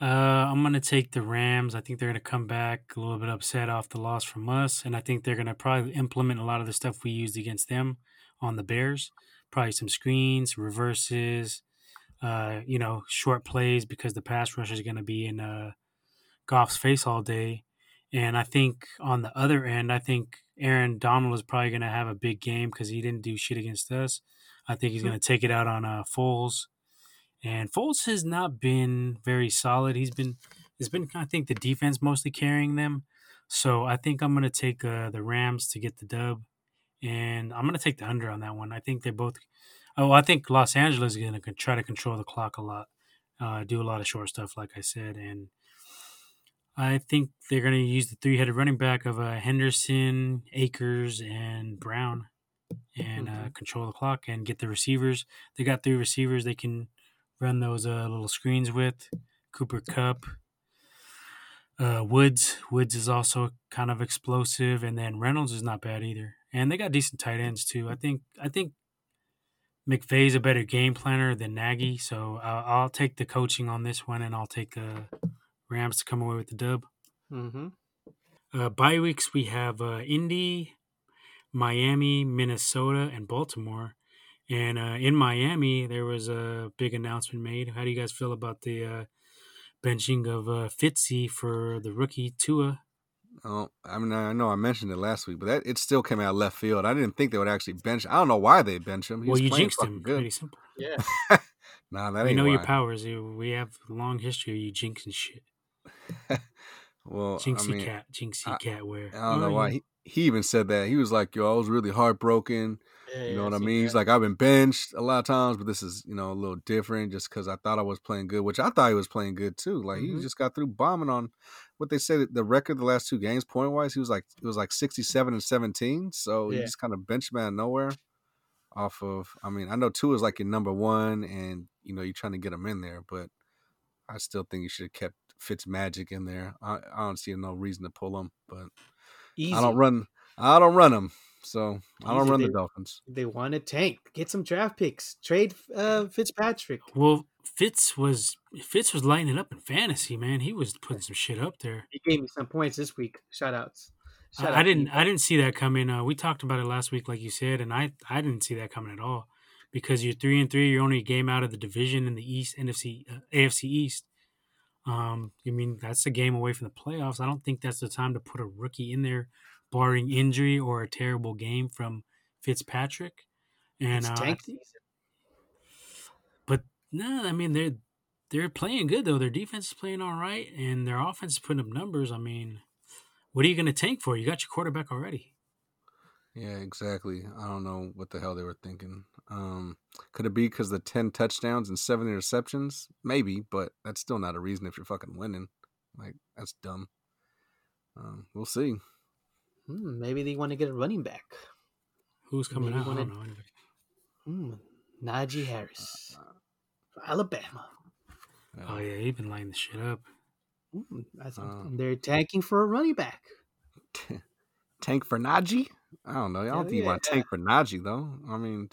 C: Uh, I'm going to take the Rams. I think they're going to come back a little bit upset off the loss from us. And I think they're going to probably implement a lot of the stuff we used against them on the Bears. Probably some screens, reverses, uh, you know, short plays because the pass rush is going to be in uh, Goff's face all day. And I think on the other end, I think Aaron Donald is probably going to have a big game because he didn't do shit against us. I think he's going to take it out on uh, Foles. And Foles has not been very solid. He's been, it's been, I think, the defense mostly carrying them. So I think I'm going to take uh, the Rams to get the dub. And I'm going to take the under on that one. I think they both, oh, I think Los Angeles is going to try to control the clock a lot, uh, do a lot of short stuff, like I said. And I think they're going to use the three headed running back of uh, Henderson, Akers, and Brown and uh, control the clock and get the receivers. They got three receivers they can run those uh, little screens with. Cooper Kupp, uh, Woods. Woods is also kind of explosive, and then Reynolds is not bad either. And they got decent tight ends too. I think. I think McVay's a better game planner than Nagy, so I'll, I'll take the coaching on this one, and I'll take the Rams to come away with the dub.
B: Mm-hmm.
C: Uh, bye weeks we have uh, Indy, Miami, Minnesota, and Baltimore. And uh, in Miami, there was a big announcement made. How do you guys feel about the uh, benching of uh, Fitzy for the rookie Tua?
A: Oh, I mean, I know I mentioned it last week, but that it still came out left field. I didn't think they would actually bench. I don't know why they bench him. He
C: well, you jinxed him.
A: Good.
C: Pretty simple.
B: Yeah. *laughs*
A: Nah, that
C: We
A: ain't
C: know
A: why.
C: your powers. We have a long history of you jinxing shit. *laughs*
A: Well,
C: Jinxie
A: I mean,
C: cat, Jinxie
A: I-
C: cat wear.
A: I don't know why. He, he even said that. He was like, yo, I was really heartbroken.
B: Yeah,
A: You
B: yeah,
A: know what I mean? He's like, I've been benched a lot of times, but this is, you know, a little different just because I thought I was playing good, which I thought he was playing good too. Like he
B: Mhm.
A: just got through bombing on what they said the record the last Tua games point wise. He was like it was like sixty seven and seventeen. So he just kind of benched man nowhere. Off of, I mean, I know two is like your number one, and you know you're trying to get him in there, but I still think you should have kept Fitz Magic in there. I, I don't see no reason to pull him, but
B: Easy.
A: I don't run. I don't run them, so I don't
B: Easy,
A: run the Dolphins.
B: They want to tank. Get some draft picks. Trade uh, Fitzpatrick.
C: Well, Fitz was Fitz was lighting it up in fantasy, man. He was putting some shit up there.
B: He gave me some points this week. Shout outs. Shout
C: I, I didn't. I didn't see that coming. Uh, we talked about it last week, like you said, and I I didn't see that coming at all because you're three and three. You're only a game out of the division in the East, NFC, uh, AFC East. Um, I mean that's a game away from the playoffs. I don't think that's the time to put a rookie in there, barring injury or a terrible game from Fitzpatrick. And
B: It's
C: uh,
B: tank season.
C: but no, I mean they're they're playing good though. Their defense is playing all right, and their offense is putting up numbers. I mean, what are you going to tank for? You got your quarterback already.
A: Yeah, exactly. I don't know what the hell they were thinking. Um, could it be because the ten touchdowns and seven interceptions? Maybe, but that's still not a reason if you're fucking winning. Like that's dumb. Um, we'll see.
B: Hmm, maybe they want to get a running back.
C: Who's coming
B: Maybe
C: out? I don't know. anybody.
B: Hmm, Najee Harris, Alabama.
C: Oh yeah, he's been lighting the shit up.
B: Hmm, that's,
A: Uh.
B: they're tanking for a running back.
A: Tank for Najee? I don't know. I don't
B: Hell
A: think you want to tank for Najee though. I mean,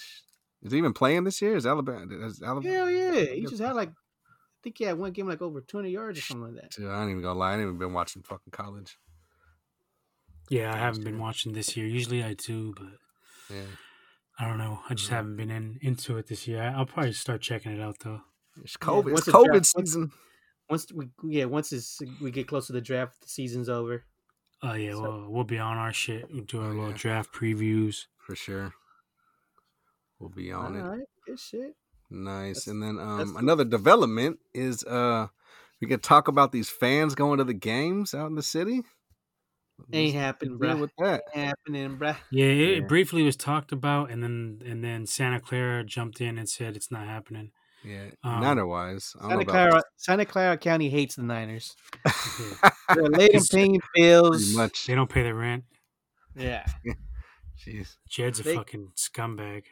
A: is he even playing this year? Is Alabama? Is Alabama?
B: Hell yeah, he just had like, I think he had one game like over 200 yards or something like that.
A: Dude, I ain't even gonna lie. I ain't even been watching fucking college.
C: Yeah, I haven't been watching this year. Usually I do, but
A: Yeah,
C: I don't know. I just
A: Yeah.
C: haven't been in into it this year. I- I'll probably start checking it out though.
A: it's COVID.
B: once
A: it's COVID
B: draft-
A: season.
B: Once we, yeah, once it's, we get close to the draft, the season's over.
C: Oh yeah,
B: So-
C: well we'll be on our shit. We'll do our
A: Oh,
C: little
A: yeah.
C: draft previews.
A: for sure. We'll be
B: All
A: on it.
B: right, good shit.
A: Nice.
B: That's-
A: and then um
B: the-
A: another development is uh we could talk about these fans going to the games out in the city.
B: Ain't
A: What's
B: happening,
A: the deal
B: bruh.
A: with that?
B: Ain't happening, bruh.
C: Yeah, it
A: Yeah.
C: briefly was talked about, and then and then Santa Clara jumped in and said it's not happening.
A: Yeah,
C: Um,
A: Niner wise. Don't know
B: Santa
A: about
B: Clara, Santa Clara County hates the Niners. *laughs* They're late in paying bills.
A: much.
C: They don't pay their rent.
B: Yeah, *laughs*
A: Jeez.
C: Jed's a
B: They-
C: fucking scumbag.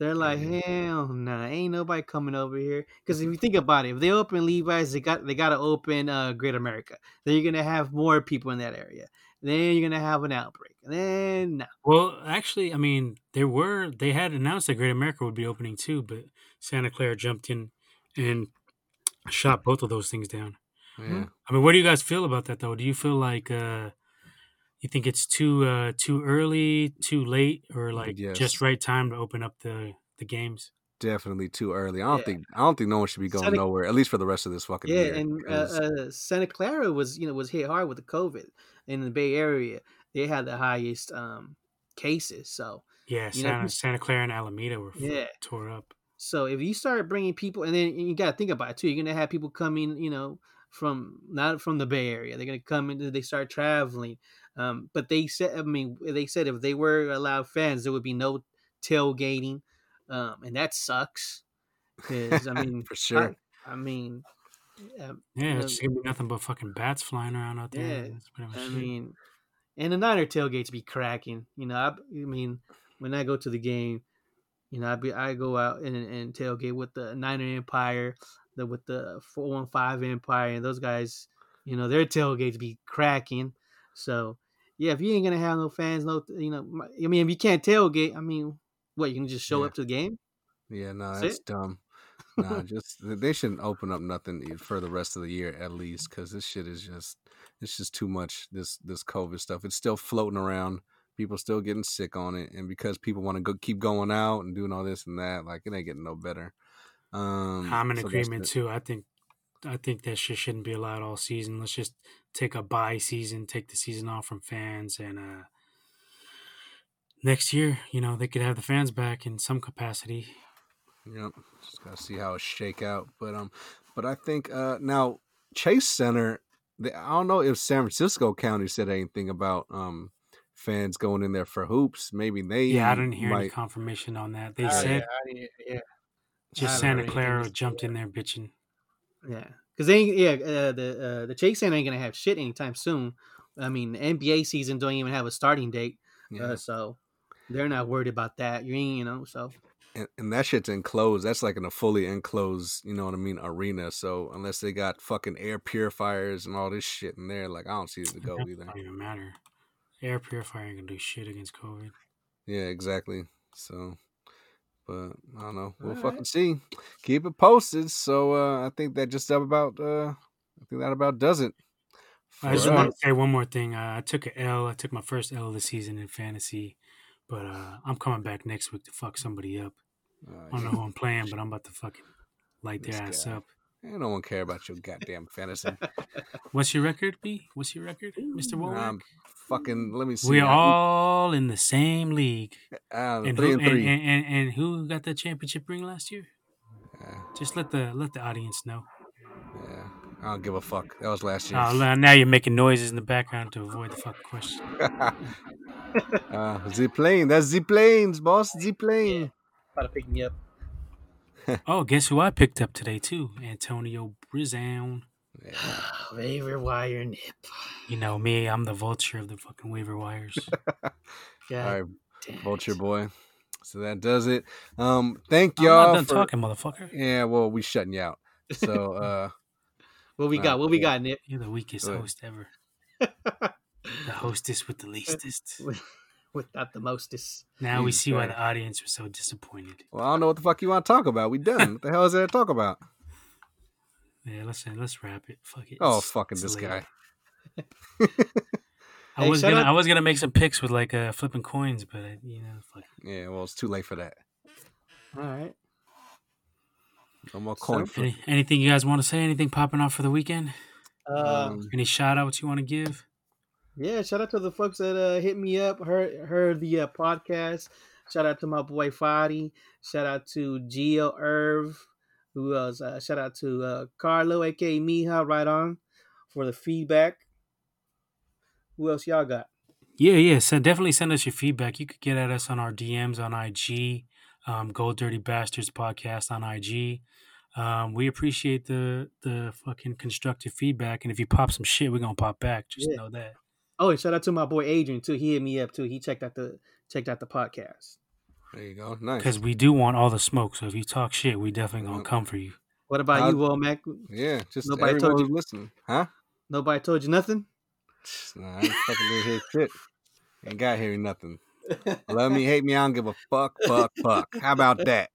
B: they're like, hell nah, ain't nobody coming over here. Because if you think about it, if they open Levi's, they got they got to open uh, Great America. Then you're gonna have more people in that area. Then you're gonna have an outbreak. And then no,
C: Well, actually, I mean, there were they had announced that Great America would be opening too, but Santa Clara jumped in and shot both of those things down.
A: Yeah.
C: I mean, what do you guys feel about that though? Do you feel like uh you think it's too uh too early, too late, or like
A: Yes.
C: just right time to open up the the games?
A: Definitely too early. I don't
B: Yeah.
A: think I don't think no one should be going
B: Santa-
A: nowhere, at least for the rest of this fucking
B: yeah.
A: year.
B: And uh,
A: 'cause-
B: uh, Santa Clara was you know was hit hard with the COVID in the Bay Area. They had the highest um, cases. So
C: Yeah,
B: You know,
C: Santa Santa Clara and Alameda were
B: Yeah.
C: tore up.
B: So if you start bringing people, and then you got to think about it too, you're gonna have people coming, you know, from not from the Bay Area. They're gonna come in. They start traveling. Um, but they said, I mean, they said if they were allowed fans, there would be no tailgating, um, and that sucks. Because I mean, *laughs*
A: for sure.
B: I, I mean, um,
C: Yeah,
B: you
C: it's just gonna be nothing but fucking bats flying around out there.
B: Yeah,
C: much
B: I
C: it.
B: mean, and the Niner tailgates be cracking. You know, I, I mean, when I go to the game, you know, I be I go out and, and tailgate with the Niner Empire, the with the four one five Empire, and those guys, you know, their tailgates be cracking. So, yeah, if you ain't gonna have no fans, no, you know, I mean, if you can't tailgate, I mean, what you can just show
A: Yeah.
B: up to the game?
A: Yeah, no,
B: That's
A: that's
B: it?
A: dumb. *laughs* Nah, just they shouldn't open up nothing for the rest of the year at least, because this shit is just it's just too much. This this COVID stuff, it's still floating around. People still getting sick on it, and because people want to go keep going out and doing all this and that, like it ain't getting no better. Um,
C: I'm in
A: so
C: agreement too. I think I think that shit shouldn't be allowed all season. Let's just take a bye season, take the season off from fans, and uh next year, you know, they could have the fans back in some capacity.
A: Yep. Just gotta see how it shake out. But um but I think uh now Chase Center they, I don't know if San Francisco County said anything about um fans going in there for hoops. Maybe they
C: Yeah, I didn't hear any confirmation on that. They
B: Oh,
C: said
B: yeah, I yeah,
C: just
B: haven't
C: Santa Clara jumped in there bitching.
B: yeah, because they yeah uh, the uh, the Chase Center ain't gonna have shit anytime soon. I mean, the NBA season don't even have a starting date,
A: Yeah.
B: uh, so they're not worried about that. You ain't, you know, so
A: and, and that shit's enclosed. That's like in a fully enclosed, you know what I mean, arena. So unless they got fucking air purifiers and all this shit in there, like I don't see it to go
C: That
A: either.
C: don't even matter. Air purifier ain't gonna do shit against COVID.
A: Yeah, exactly. So, but I don't know. We'll
B: All
A: fucking
B: right.
A: see. Keep it posted. So uh I think that just about uh I think that about does it.
C: I just want to say one more thing. Uh, I took a L. I took my first L of the season in fantasy, but uh, I'm coming back next week to fuck somebody up.
A: Uh,
C: I don't know who I'm playing, but I'm about to fucking light their ass
A: guy.
C: up.
A: Ain't no one care about your goddamn fantasy.
C: What's your record, B? What's your record, Mr. Womack?
A: Um, fucking. Let me see.
C: We're all in the same league.
A: uh,
C: And
A: three
C: who,
A: and
C: and,
A: three.
C: and, and, and who got the championship ring last year?
A: yeah,
C: Just let the let the audience know.
A: yeah. I don't give a fuck. That was last year.
C: Uh, now- now you're making noises in the background to avoid the fucking question. *laughs*
A: uh, Z plane. That's Z planes, boss. Z plane.
B: about to pick me up. *laughs*
C: Oh, guess who I picked up today too? Antonio Brizown.
A: Yeah. *sighs*
B: Waiver wire nip.
C: You know me, I'm the vulture of the fucking waiver wires.
B: Yeah, *laughs*
A: All right, Vulture
B: it.
A: boy. So that does it. Um, thank
C: I'm
A: y'all
C: not done
A: for.
C: talking, motherfucker.
A: Yeah, well, we shutting you out. So, *laughs* uh,
B: What we got?
A: right,
B: What we
A: cool.
B: got, Nip?
C: You're the weakest host ever. The hostess with the leastest. *laughs*
B: Without the mostest.
C: Now we see why the audience was so disappointed.
A: well, I don't know what the fuck you want to talk about. We done. What the hell is there to talk about?
C: Yeah, let's let's wrap it. Fuck it.
A: Oh,
C: It's-
A: fucking
C: it's
A: this
C: late.
A: guy. *laughs*
C: I
B: Hey,
C: was gonna
B: out-
C: I was gonna make some picks with like uh, flipping coins, but uh, you know, fuck.
A: Yeah, well, it's too late for that.
B: All right.
A: No more coin
B: So-
C: Any, anything you guys want to say? Anything popping off for the weekend?
B: Uh,
A: Um,
C: Any shout outs you want to give?
B: Yeah, shout out to the folks that uh, hit me up, heard heard the uh, podcast. Shout out to my boy Fadi. Shout out to Gio Irv. Who else? Uh, shout out to uh, Carlo, aka Mija, right on for the feedback. Who else y'all got?
C: Yeah, yeah. So definitely send us your feedback. You could get at us on our DMs on IG, um, Gold Dirty Bastards podcast on IG. Um, we appreciate the the fucking constructive feedback, and if you pop some shit, we're gonna pop back. Just
B: Yeah.
C: know that.
B: Oh, and shout out to my boy Adrian too. He hit me up too. He checked out the checked out the podcast.
A: there you go. Nice.
C: Because we do want all the smoke. So if you talk shit, we definitely gonna come for you.
B: What about
A: I'll-
B: you, Womack?
A: Yeah, just
B: Nobody told you-
A: listening. Huh?
B: Nobody told you nothing.
A: Nah, I ain't fucking didn't hear shit. Ain't got hearing nothing. Love me, hate me, I don't give a fuck, fuck, fuck. How about that?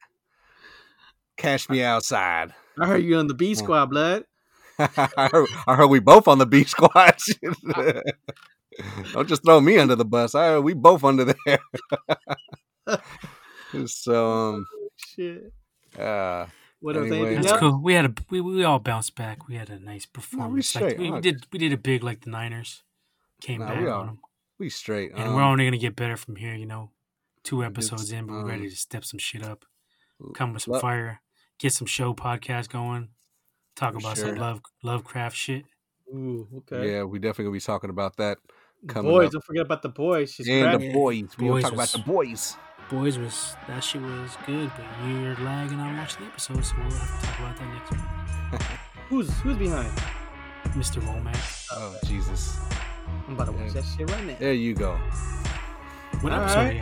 A: Cash me outside.
B: I heard you on the B squad, blood. *laughs*
A: I, heard, I heard we both on the B squad. *laughs* *laughs* Don't just throw me under the bus. I we both under there. *laughs* so *laughs* um
B: Shit.
A: uh
B: What else?
A: Anyway.
B: Anything
C: That's cool. We had a we, we all bounced back. We had a nice performance. like,
A: straight.
C: we,
A: Oh.
C: we did we did it big like the Niners. Came
A: Nah,
C: back
A: we
C: on them.
A: we straight.
C: And
A: Um,
C: we're only gonna get better from here. You know, two episodes in, but we're
A: um,
C: ready to step some shit up. Come with some
A: lo-
C: fire. Get some show podcast going. Talk about
A: sure.
C: some love Lovecraft shit.
B: Ooh, okay.
A: Yeah, we definitely gonna be talking about that coming
B: boys,
A: up.
B: don't forget about the boys. She's
A: and
B: cracking.
A: the
C: Yeah,
A: boys. We gonna
C: boys
A: talk about the boys.
C: Boys was that shit was good, but you're lagging on watching the episode, so we'll have to talk about that next week. *laughs*
B: Who's who's behind?
C: Mr. Womack.
A: Oh Jesus.
B: I'm about to watch
A: Yeah.
B: that shit right now.
A: There you go.
C: What
B: All
C: episode
B: right.
C: you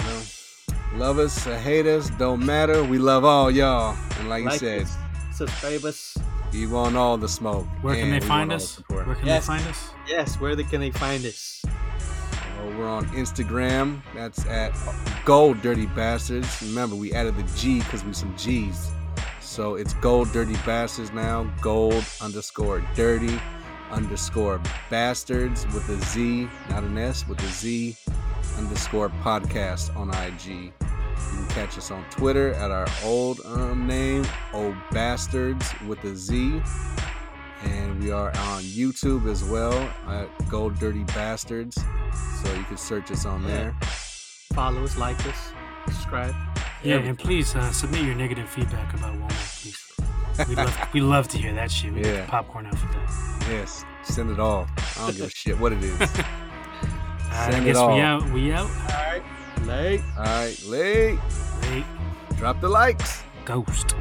C: on?
A: Love us uh, or hate us, don't matter. We love all y'all. And like,
B: Like
A: you said,
B: us, subscribe us.
A: we want all the smoke.
C: Where can they find
A: want all the
C: us? Where can
B: Yes.
C: they find us?
B: Yes, where they, can they find us?
A: Well, we're on Instagram. That's at Gold Dirty Bastards. Remember, we added the G because we some G's. So it's Gold Dirty Bastards now. Gold underscore dirty underscore bastards with a Z, not an S, with a Z underscore podcast on IG. You can catch us on Twitter at our old um, name, Old Bastards with a Z. And we are on YouTube as well at Gold Dirty Bastards. So you can search us on there.
B: Follow us, like us, subscribe.
C: Yeah,
B: Everything.
C: and please uh, submit your negative feedback about Walmart, please. We love *laughs* we love to hear that shit. We
A: Yeah.
C: get popcorn out for that.
A: Yes. Send it all. I don't give a shit what it is. *laughs*
C: All right, I
A: Send it
C: guess
A: all.
C: we out. We out.
B: All right, late.
A: All right, late.
C: Late.
A: Drop the likes.
C: ghost.